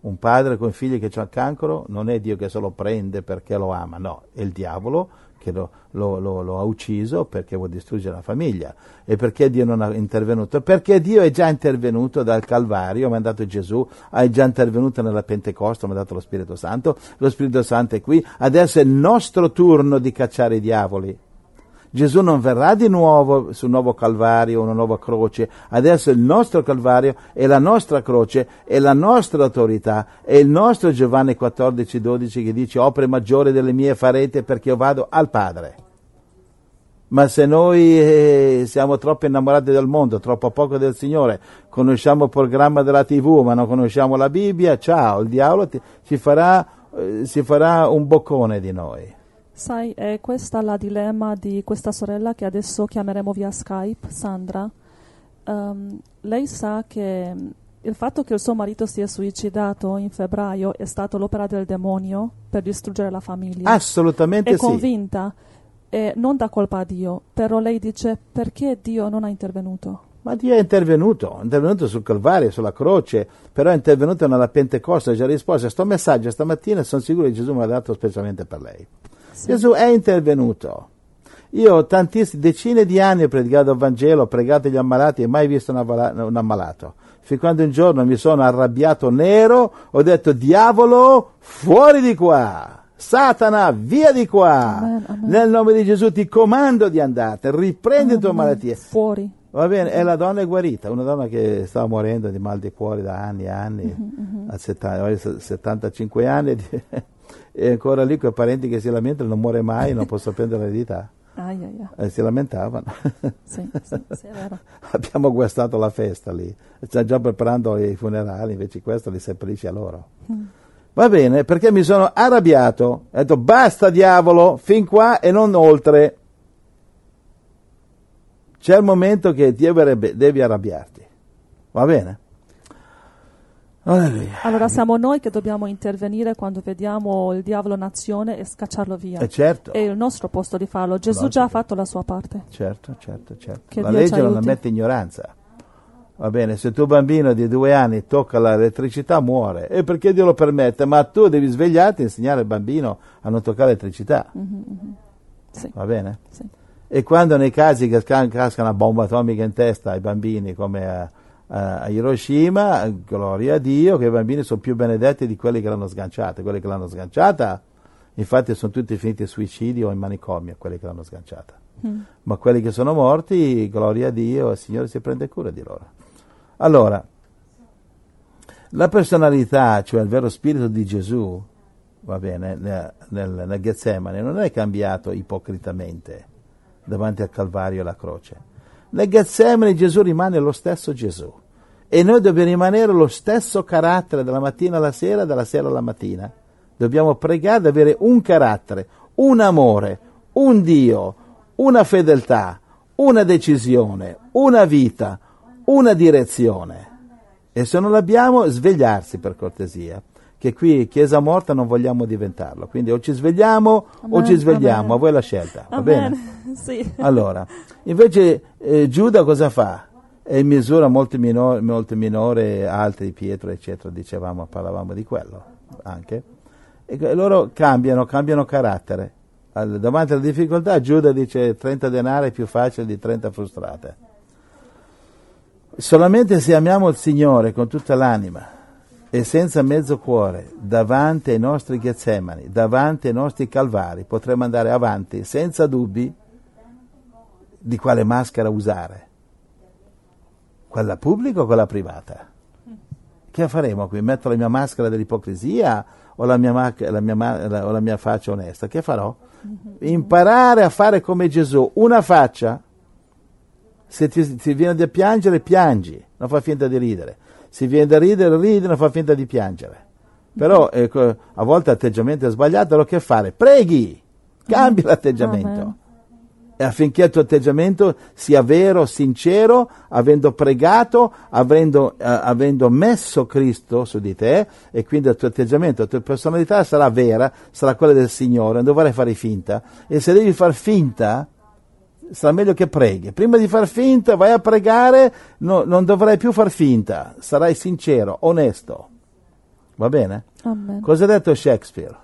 Un padre con figli che ha cancro non è Dio che se lo prende perché lo ama, no, è il diavolo che lo, lo- lo- lo ha ucciso perché vuole distruggere la famiglia. E perché Dio non ha intervenuto? Perché Dio è già intervenuto dal Calvario, ha mandato Gesù, è già intervenuto nella Pentecoste, ha mandato lo Spirito Santo, lo Spirito Santo è qui, adesso è il nostro turno di cacciare i diavoli. Gesù non verrà di nuovo sul nuovo Calvario, una nuova croce. Adesso il nostro Calvario è la nostra croce, è la nostra autorità, è il nostro Giovanni 14, 12 che dice opere maggiori delle mie farete perché io vado al Padre. Ma se noi eh, siamo troppo innamorati del mondo, troppo poco del Signore, conosciamo il programma della TV ma non conosciamo la Bibbia, ciao, il diavolo ti- ci farà, eh, si farà un boccone di noi. Sai, è questa la dilemma di questa sorella che adesso chiameremo via Skype, Sandra. Ehm, lei sa che mm, il fatto che il suo marito si è suicidato in febbraio è stato l'opera del demonio per distruggere la famiglia. Assolutamente è sì. convinta e non dà colpa a Dio, però lei dice perché Dio non ha intervenuto. Ma Dio è intervenuto, è intervenuto sul Calvario, sulla croce, però è intervenuto nella Pentecoste, ha già risposto a sto messaggio stamattina e sono sicuro che Gesù me l'ha dato specialmente per lei. Sì. Gesù è intervenuto. Io tantissime, decine di anni ho predicato il Vangelo, ho pregato gli ammalati e mai visto un, ammala- un ammalato. Fin quando un giorno mi sono arrabbiato nero, ho detto diavolo, fuori di qua! Satana, via di qua! Amen, amen. Nel nome di Gesù ti comando di andartene, riprendi Amen. malattie. Fuori. Va bene, e la donna è guarita, una donna che stava morendo di mal di cuore da anni e anni, Mm-hmm, a 70, ormai se- 75 anni, e ancora lì quei parenti che si lamentano, non muore mai, non posso prendere l'eredità. Ai, ai, ai. E si lamentavano. Sì, sì, sì, è. Abbiamo guastato la festa lì, sta già preparando i funerali, invece questo li seppellisce a loro. Va bene, perché mi sono arrabbiato, ho detto basta diavolo, fin qua e non oltre. C'è il momento che devi arrabbiarti. Va bene? Alleluia. Allora siamo noi che dobbiamo intervenire quando vediamo il diavolo nazione e scacciarlo via. E certo, È il nostro posto di farlo. Gesù Logico. già ha fatto la sua parte. certo, certo, certo. Che La Dio legge non aiuti. ammette ignoranza. Va bene, se tuo bambino di due anni tocca l'elettricità muore. E perché Dio lo permette? Ma tu devi svegliarti e insegnare al bambino a non toccare l'elettricità. Sì, Va bene? sì. E quando nei casi che ca- casca una bomba atomica in testa ai bambini come a, a- a Hiroshima, gloria a Dio che i bambini sono più benedetti di quelli che l'hanno sganciata. Quelli che l'hanno sganciata, infatti, sono tutti finiti in suicidio o in manicomio, quelli che l'hanno sganciata. Ma quelli che sono morti, gloria a Dio, il Signore si prende cura di loro. Allora, la personalità, cioè il vero spirito di Gesù, va bene, nel, nel, nel Getsemane, non è cambiato ipocritamente davanti al Calvario e alla croce. Nel Getsemane Gesù rimane lo stesso Gesù e noi dobbiamo rimanere lo stesso carattere dalla mattina alla sera, dalla sera alla mattina. Dobbiamo pregare di avere un carattere, un amore, un Dio, una fedeltà, una decisione, una vita, una direzione. E se non l'abbiamo, svegliarsi per cortesia. Che qui, Chiesa morta, non vogliamo diventarlo. Quindi o ci svegliamo o Amen, ci svegliamo, amen. a voi la scelta. Va bene? Amen. Sì. Allora, invece eh, Giuda cosa fa? È in misura molto minore, molto minore altri, Pietro, eccetera, dicevamo, parlavamo di quello anche. E loro cambiano, cambiano carattere. Davanti alla difficoltà Giuda dice 30 denari è più facile di 30 frustrate. Solamente se amiamo il Signore con tutta l'anima e senza mezzo cuore, davanti ai nostri Getsemani, davanti ai nostri Calvari, potremo andare avanti senza dubbi di quale maschera usare. Quella pubblica o quella privata? Che faremo qui? Metto la mia maschera dell'ipocrisia o la mia, la mia la- o la mia faccia onesta? Che farò? Imparare a fare come Gesù, una faccia. Se ti, ti viene da piangere, piangi, non fa finta di ridere. Se viene da ridere, ridi, non fa finta di piangere. Però ecco, a volte l'atteggiamento è sbagliato, allora che fare? Preghi, cambi l'atteggiamento Amen. e affinché il tuo atteggiamento sia vero, sincero, avendo pregato, avendo, eh, avendo messo Cristo su di te e quindi il tuo atteggiamento, la tua personalità sarà vera, sarà quella del Signore, non dovrai fare finta e se devi far finta sarà meglio che preghi. Prima di far finta vai a pregare, no- non dovrai più far finta, sarai sincero, onesto. Va bene? Amen. Cosa ha detto Shakespeare?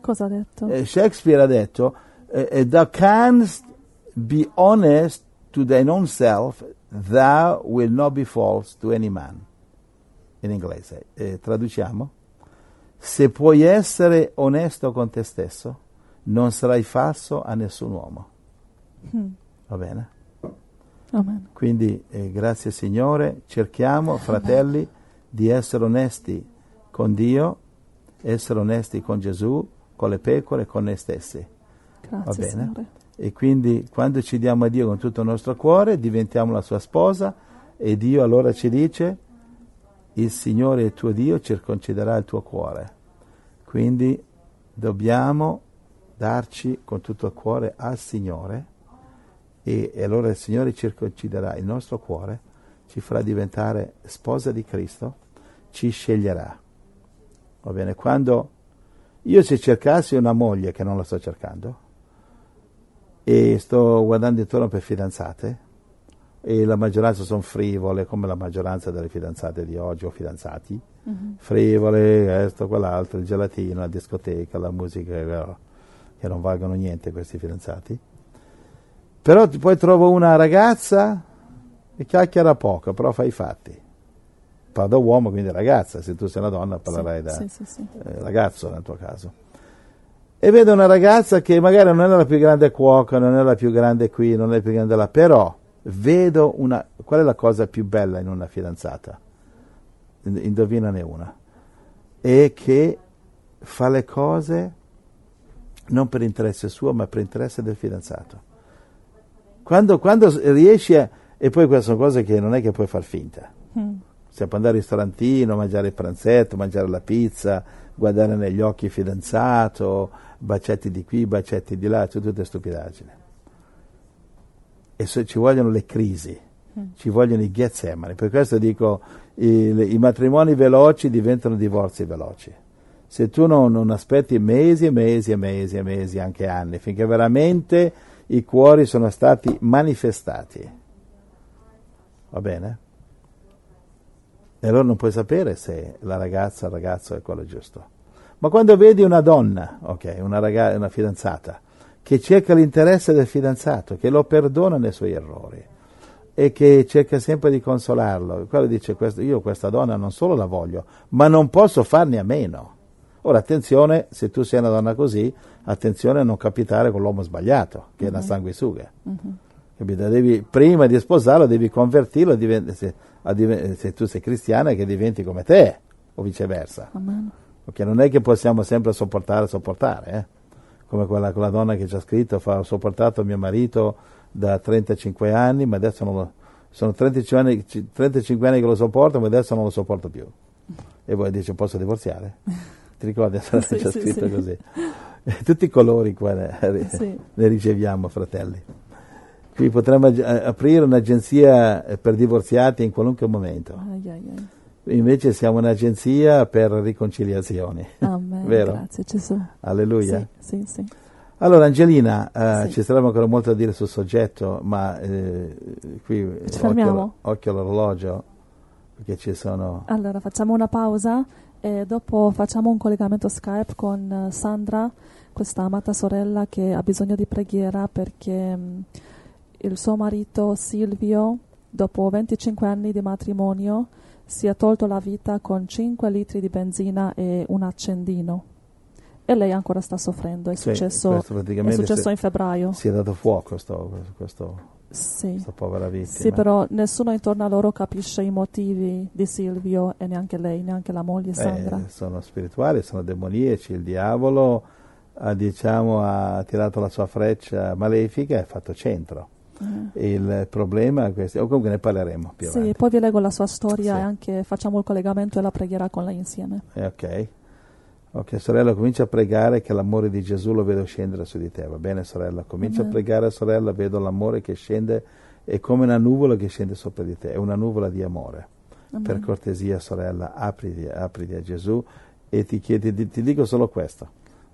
Cosa ha detto? Eh, Shakespeare ha detto, eh, eh, thou canst be honest to thine own self, thou will not be false to any man. In inglese. Eh, traduciamo. Se puoi essere onesto con te stesso, non sarai falso a nessun uomo. Va bene? Amen. Quindi eh, grazie Signore, cerchiamo, fratelli, di essere onesti con Dio, essere onesti con Gesù, con le pecore, con noi stessi. Grazie, Va bene? Signore. E quindi quando ci diamo a Dio con tutto il nostro cuore, diventiamo la sua sposa e Dio allora ci dice, il Signore il tuo Dio circonciderà il tuo cuore. Quindi dobbiamo darci con tutto il cuore al Signore e, e allora il Signore circonciderà il nostro cuore, ci farà diventare sposa di Cristo, ci sceglierà. Va bene? Quando io se cercassi una moglie che non la sto cercando e sto guardando intorno per fidanzate e la maggioranza sono frivole come la maggioranza delle fidanzate di oggi o fidanzati, frivole, questo, quell'altro, il gelatino, la discoteca, la musica, che non valgono niente questi fidanzati. Però poi trovo una ragazza e chiacchiera poco, però fa i fatti. Parla da uomo, quindi ragazza, se tu sei una donna parlerai Sì, da sì, sì, eh, ragazzo nel tuo caso. E vedo una ragazza che magari non è la più grande cuoca, non è la più grande qui, non è la più grande là, però vedo una... Qual è la cosa più bella in una fidanzata? In- Indovinane una. È che fa le cose non per interesse suo, ma per interesse del fidanzato. Quando, quando riesci a... E poi queste sono cose che non è che puoi far finta. Mm. Se può andare al ristorantino, mangiare il pranzetto, mangiare la pizza, guardare negli occhi il fidanzato, bacetti di qui, bacetti di là, cioè tutte stupidaggini. E se ci vogliono le crisi, ci vogliono i Getsemani. Per questo dico, i, i matrimoni veloci diventano divorzi veloci. Se tu non, non aspetti mesi e mesi e mesi e mesi, anche anni, finché veramente i cuori sono stati manifestati. Va bene? E allora non puoi sapere se la ragazza il ragazzo è quello giusto. Ma quando vedi una donna, ok, una, raga- una fidanzata, che cerca l'interesse del fidanzato, che lo perdona nei suoi errori e che cerca sempre di consolarlo, quello dice io questa donna non solo la voglio, ma non posso farne a meno. Ora attenzione, se tu sei una donna così, attenzione a non capitare con l'uomo sbagliato, che è una sanguisuga. Capito? Devi, prima di sposarlo devi convertirlo, a diven- se, diven- se tu sei cristiana, che diventi come te, o viceversa. Amen. Perché non è che possiamo sempre sopportare, sopportare, eh? come quella, quella donna che ci ha scritto, fa, ho sopportato mio marito da 35 anni, ma adesso non lo, sono 35 anni, 35 anni che lo sopporto, ma adesso non lo sopporto più. E poi dice, posso divorziare? Ti ricordi? c'è Sì, sì, scritto sì. così. E tutti i colori qua ne, ne riceviamo, fratelli. Qui potremmo ag- aprire un'agenzia eh, per divorziati in qualunque momento. Ai, ai, ai. Invece siamo un'agenzia per riconciliazioni. Amen. Vero? Grazie Gesù. Alleluia. Sì, sì. Allora Angelina, eh, ci sarebbe ancora molto da dire sul soggetto, ma eh, qui eh, Ci fermiamo? occhio, occhio all'orologio, perché ci sono... Allora facciamo una pausa e dopo facciamo un collegamento Skype con eh, Sandra, questa amata sorella che ha bisogno di preghiera perché mh, il suo marito Silvio, dopo 25 anni di matrimonio, si è tolto la vita con 5 litri di benzina e un accendino. E lei ancora sta soffrendo, è Sì, successo, questo è successo in febbraio. Si è dato fuoco sto, questo, Sì. questa povera vittima. Sì, però nessuno intorno a loro capisce i motivi di Silvio e neanche lei, neanche la moglie Sandra. Eh, sono spirituali, sono demoniaci, il diavolo ha, diciamo, ha tirato la sua freccia malefica e ha fatto centro. Eh. Il problema è questo, o comunque ne parleremo più Sì, avanti. poi vi leggo la sua storia Sì. e anche facciamo il collegamento e la preghiera con lei insieme. Eh, ok. Ok, sorella, comincia a pregare che l'amore di Gesù lo vedo scendere su di te. Va bene, sorella? Comincia Amen. a pregare, sorella, vedo l'amore che scende, è come una nuvola che scende sopra di te, è una nuvola di amore. Amen. Per cortesia, sorella, apriti, apriti a Gesù e ti, chiedi, ti, ti dico solo questo,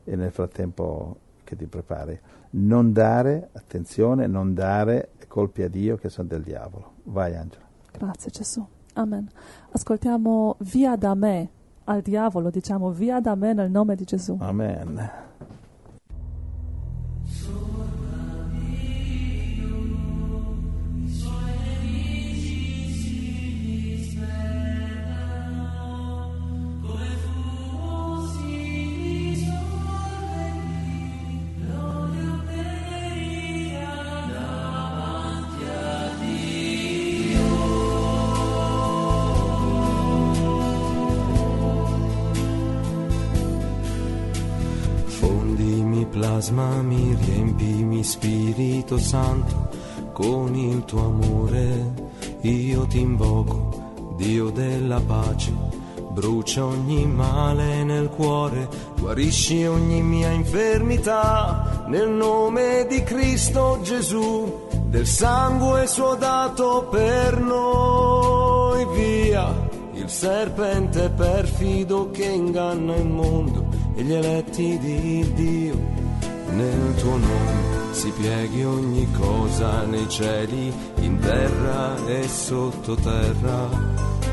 e nel frattempo che ti prepari, non dare, attenzione, non dare colpi a Dio che sono del diavolo. Vai Angela. Grazie Gesù. Amen. Ascoltiamo via da me al diavolo, diciamo via da me nel nome di Gesù. Amen. Spirito Santo con il tuo amore. Io ti invoco, Dio della pace, brucia ogni male nel cuore, guarisci ogni mia infermità nel nome di Cristo Gesù, del sangue suo dato per noi. Via il serpente perfido che inganna il mondo e gli eletti di Dio. Nel tuo nome si pieghi ogni cosa nei cieli, in terra e sottoterra.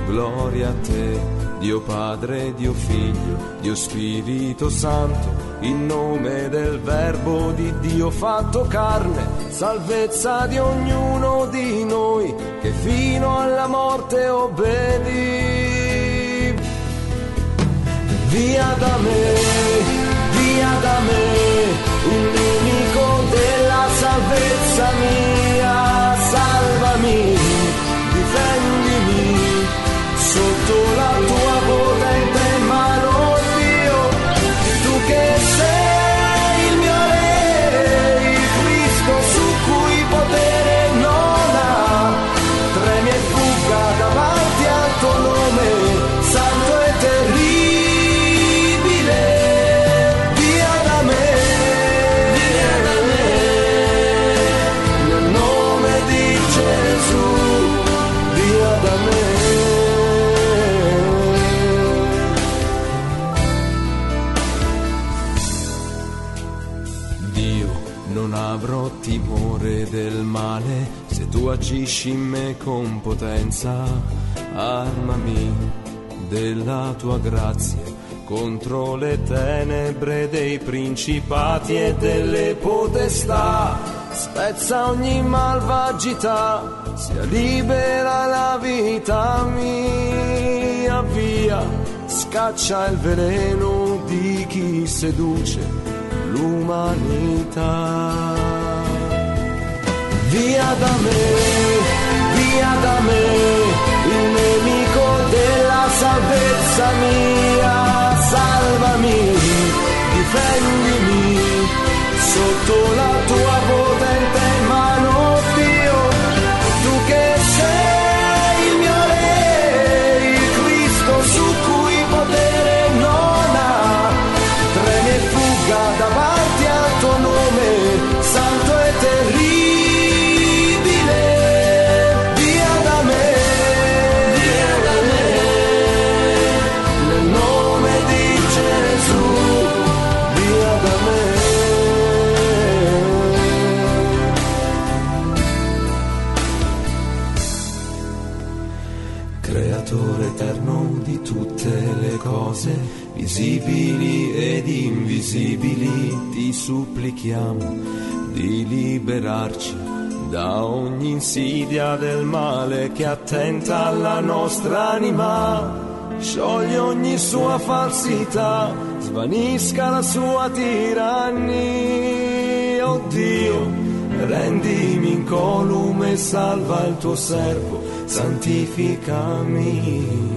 Gloria a te, Dio Padre, Dio Figlio, Dio Spirito Santo, in nome del verbo di Dio fatto carne, salvezza di ognuno di noi che fino alla morte obbedì. Via da me, via da me, della salvezza mia, salvami, difendimi sotto la tua se tu agisci in me con potenza. Armami della tua grazia contro le tenebre dei principati e delle potestà. Spezza ogni malvagità, sia libera la vita mia, via, scaccia il veleno di chi seduce l'umanità. Via da me, via da me, il nemico della salvezza mia, salvami, difendimi, sotto la tua potente invisibili, ti supplichiamo di liberarci da ogni insidia del male che attenta alla nostra anima. Scioglie ogni sua falsità, svanisca la sua tirannia, oh Dio, rendimi incolume salva il tuo servo, santificami.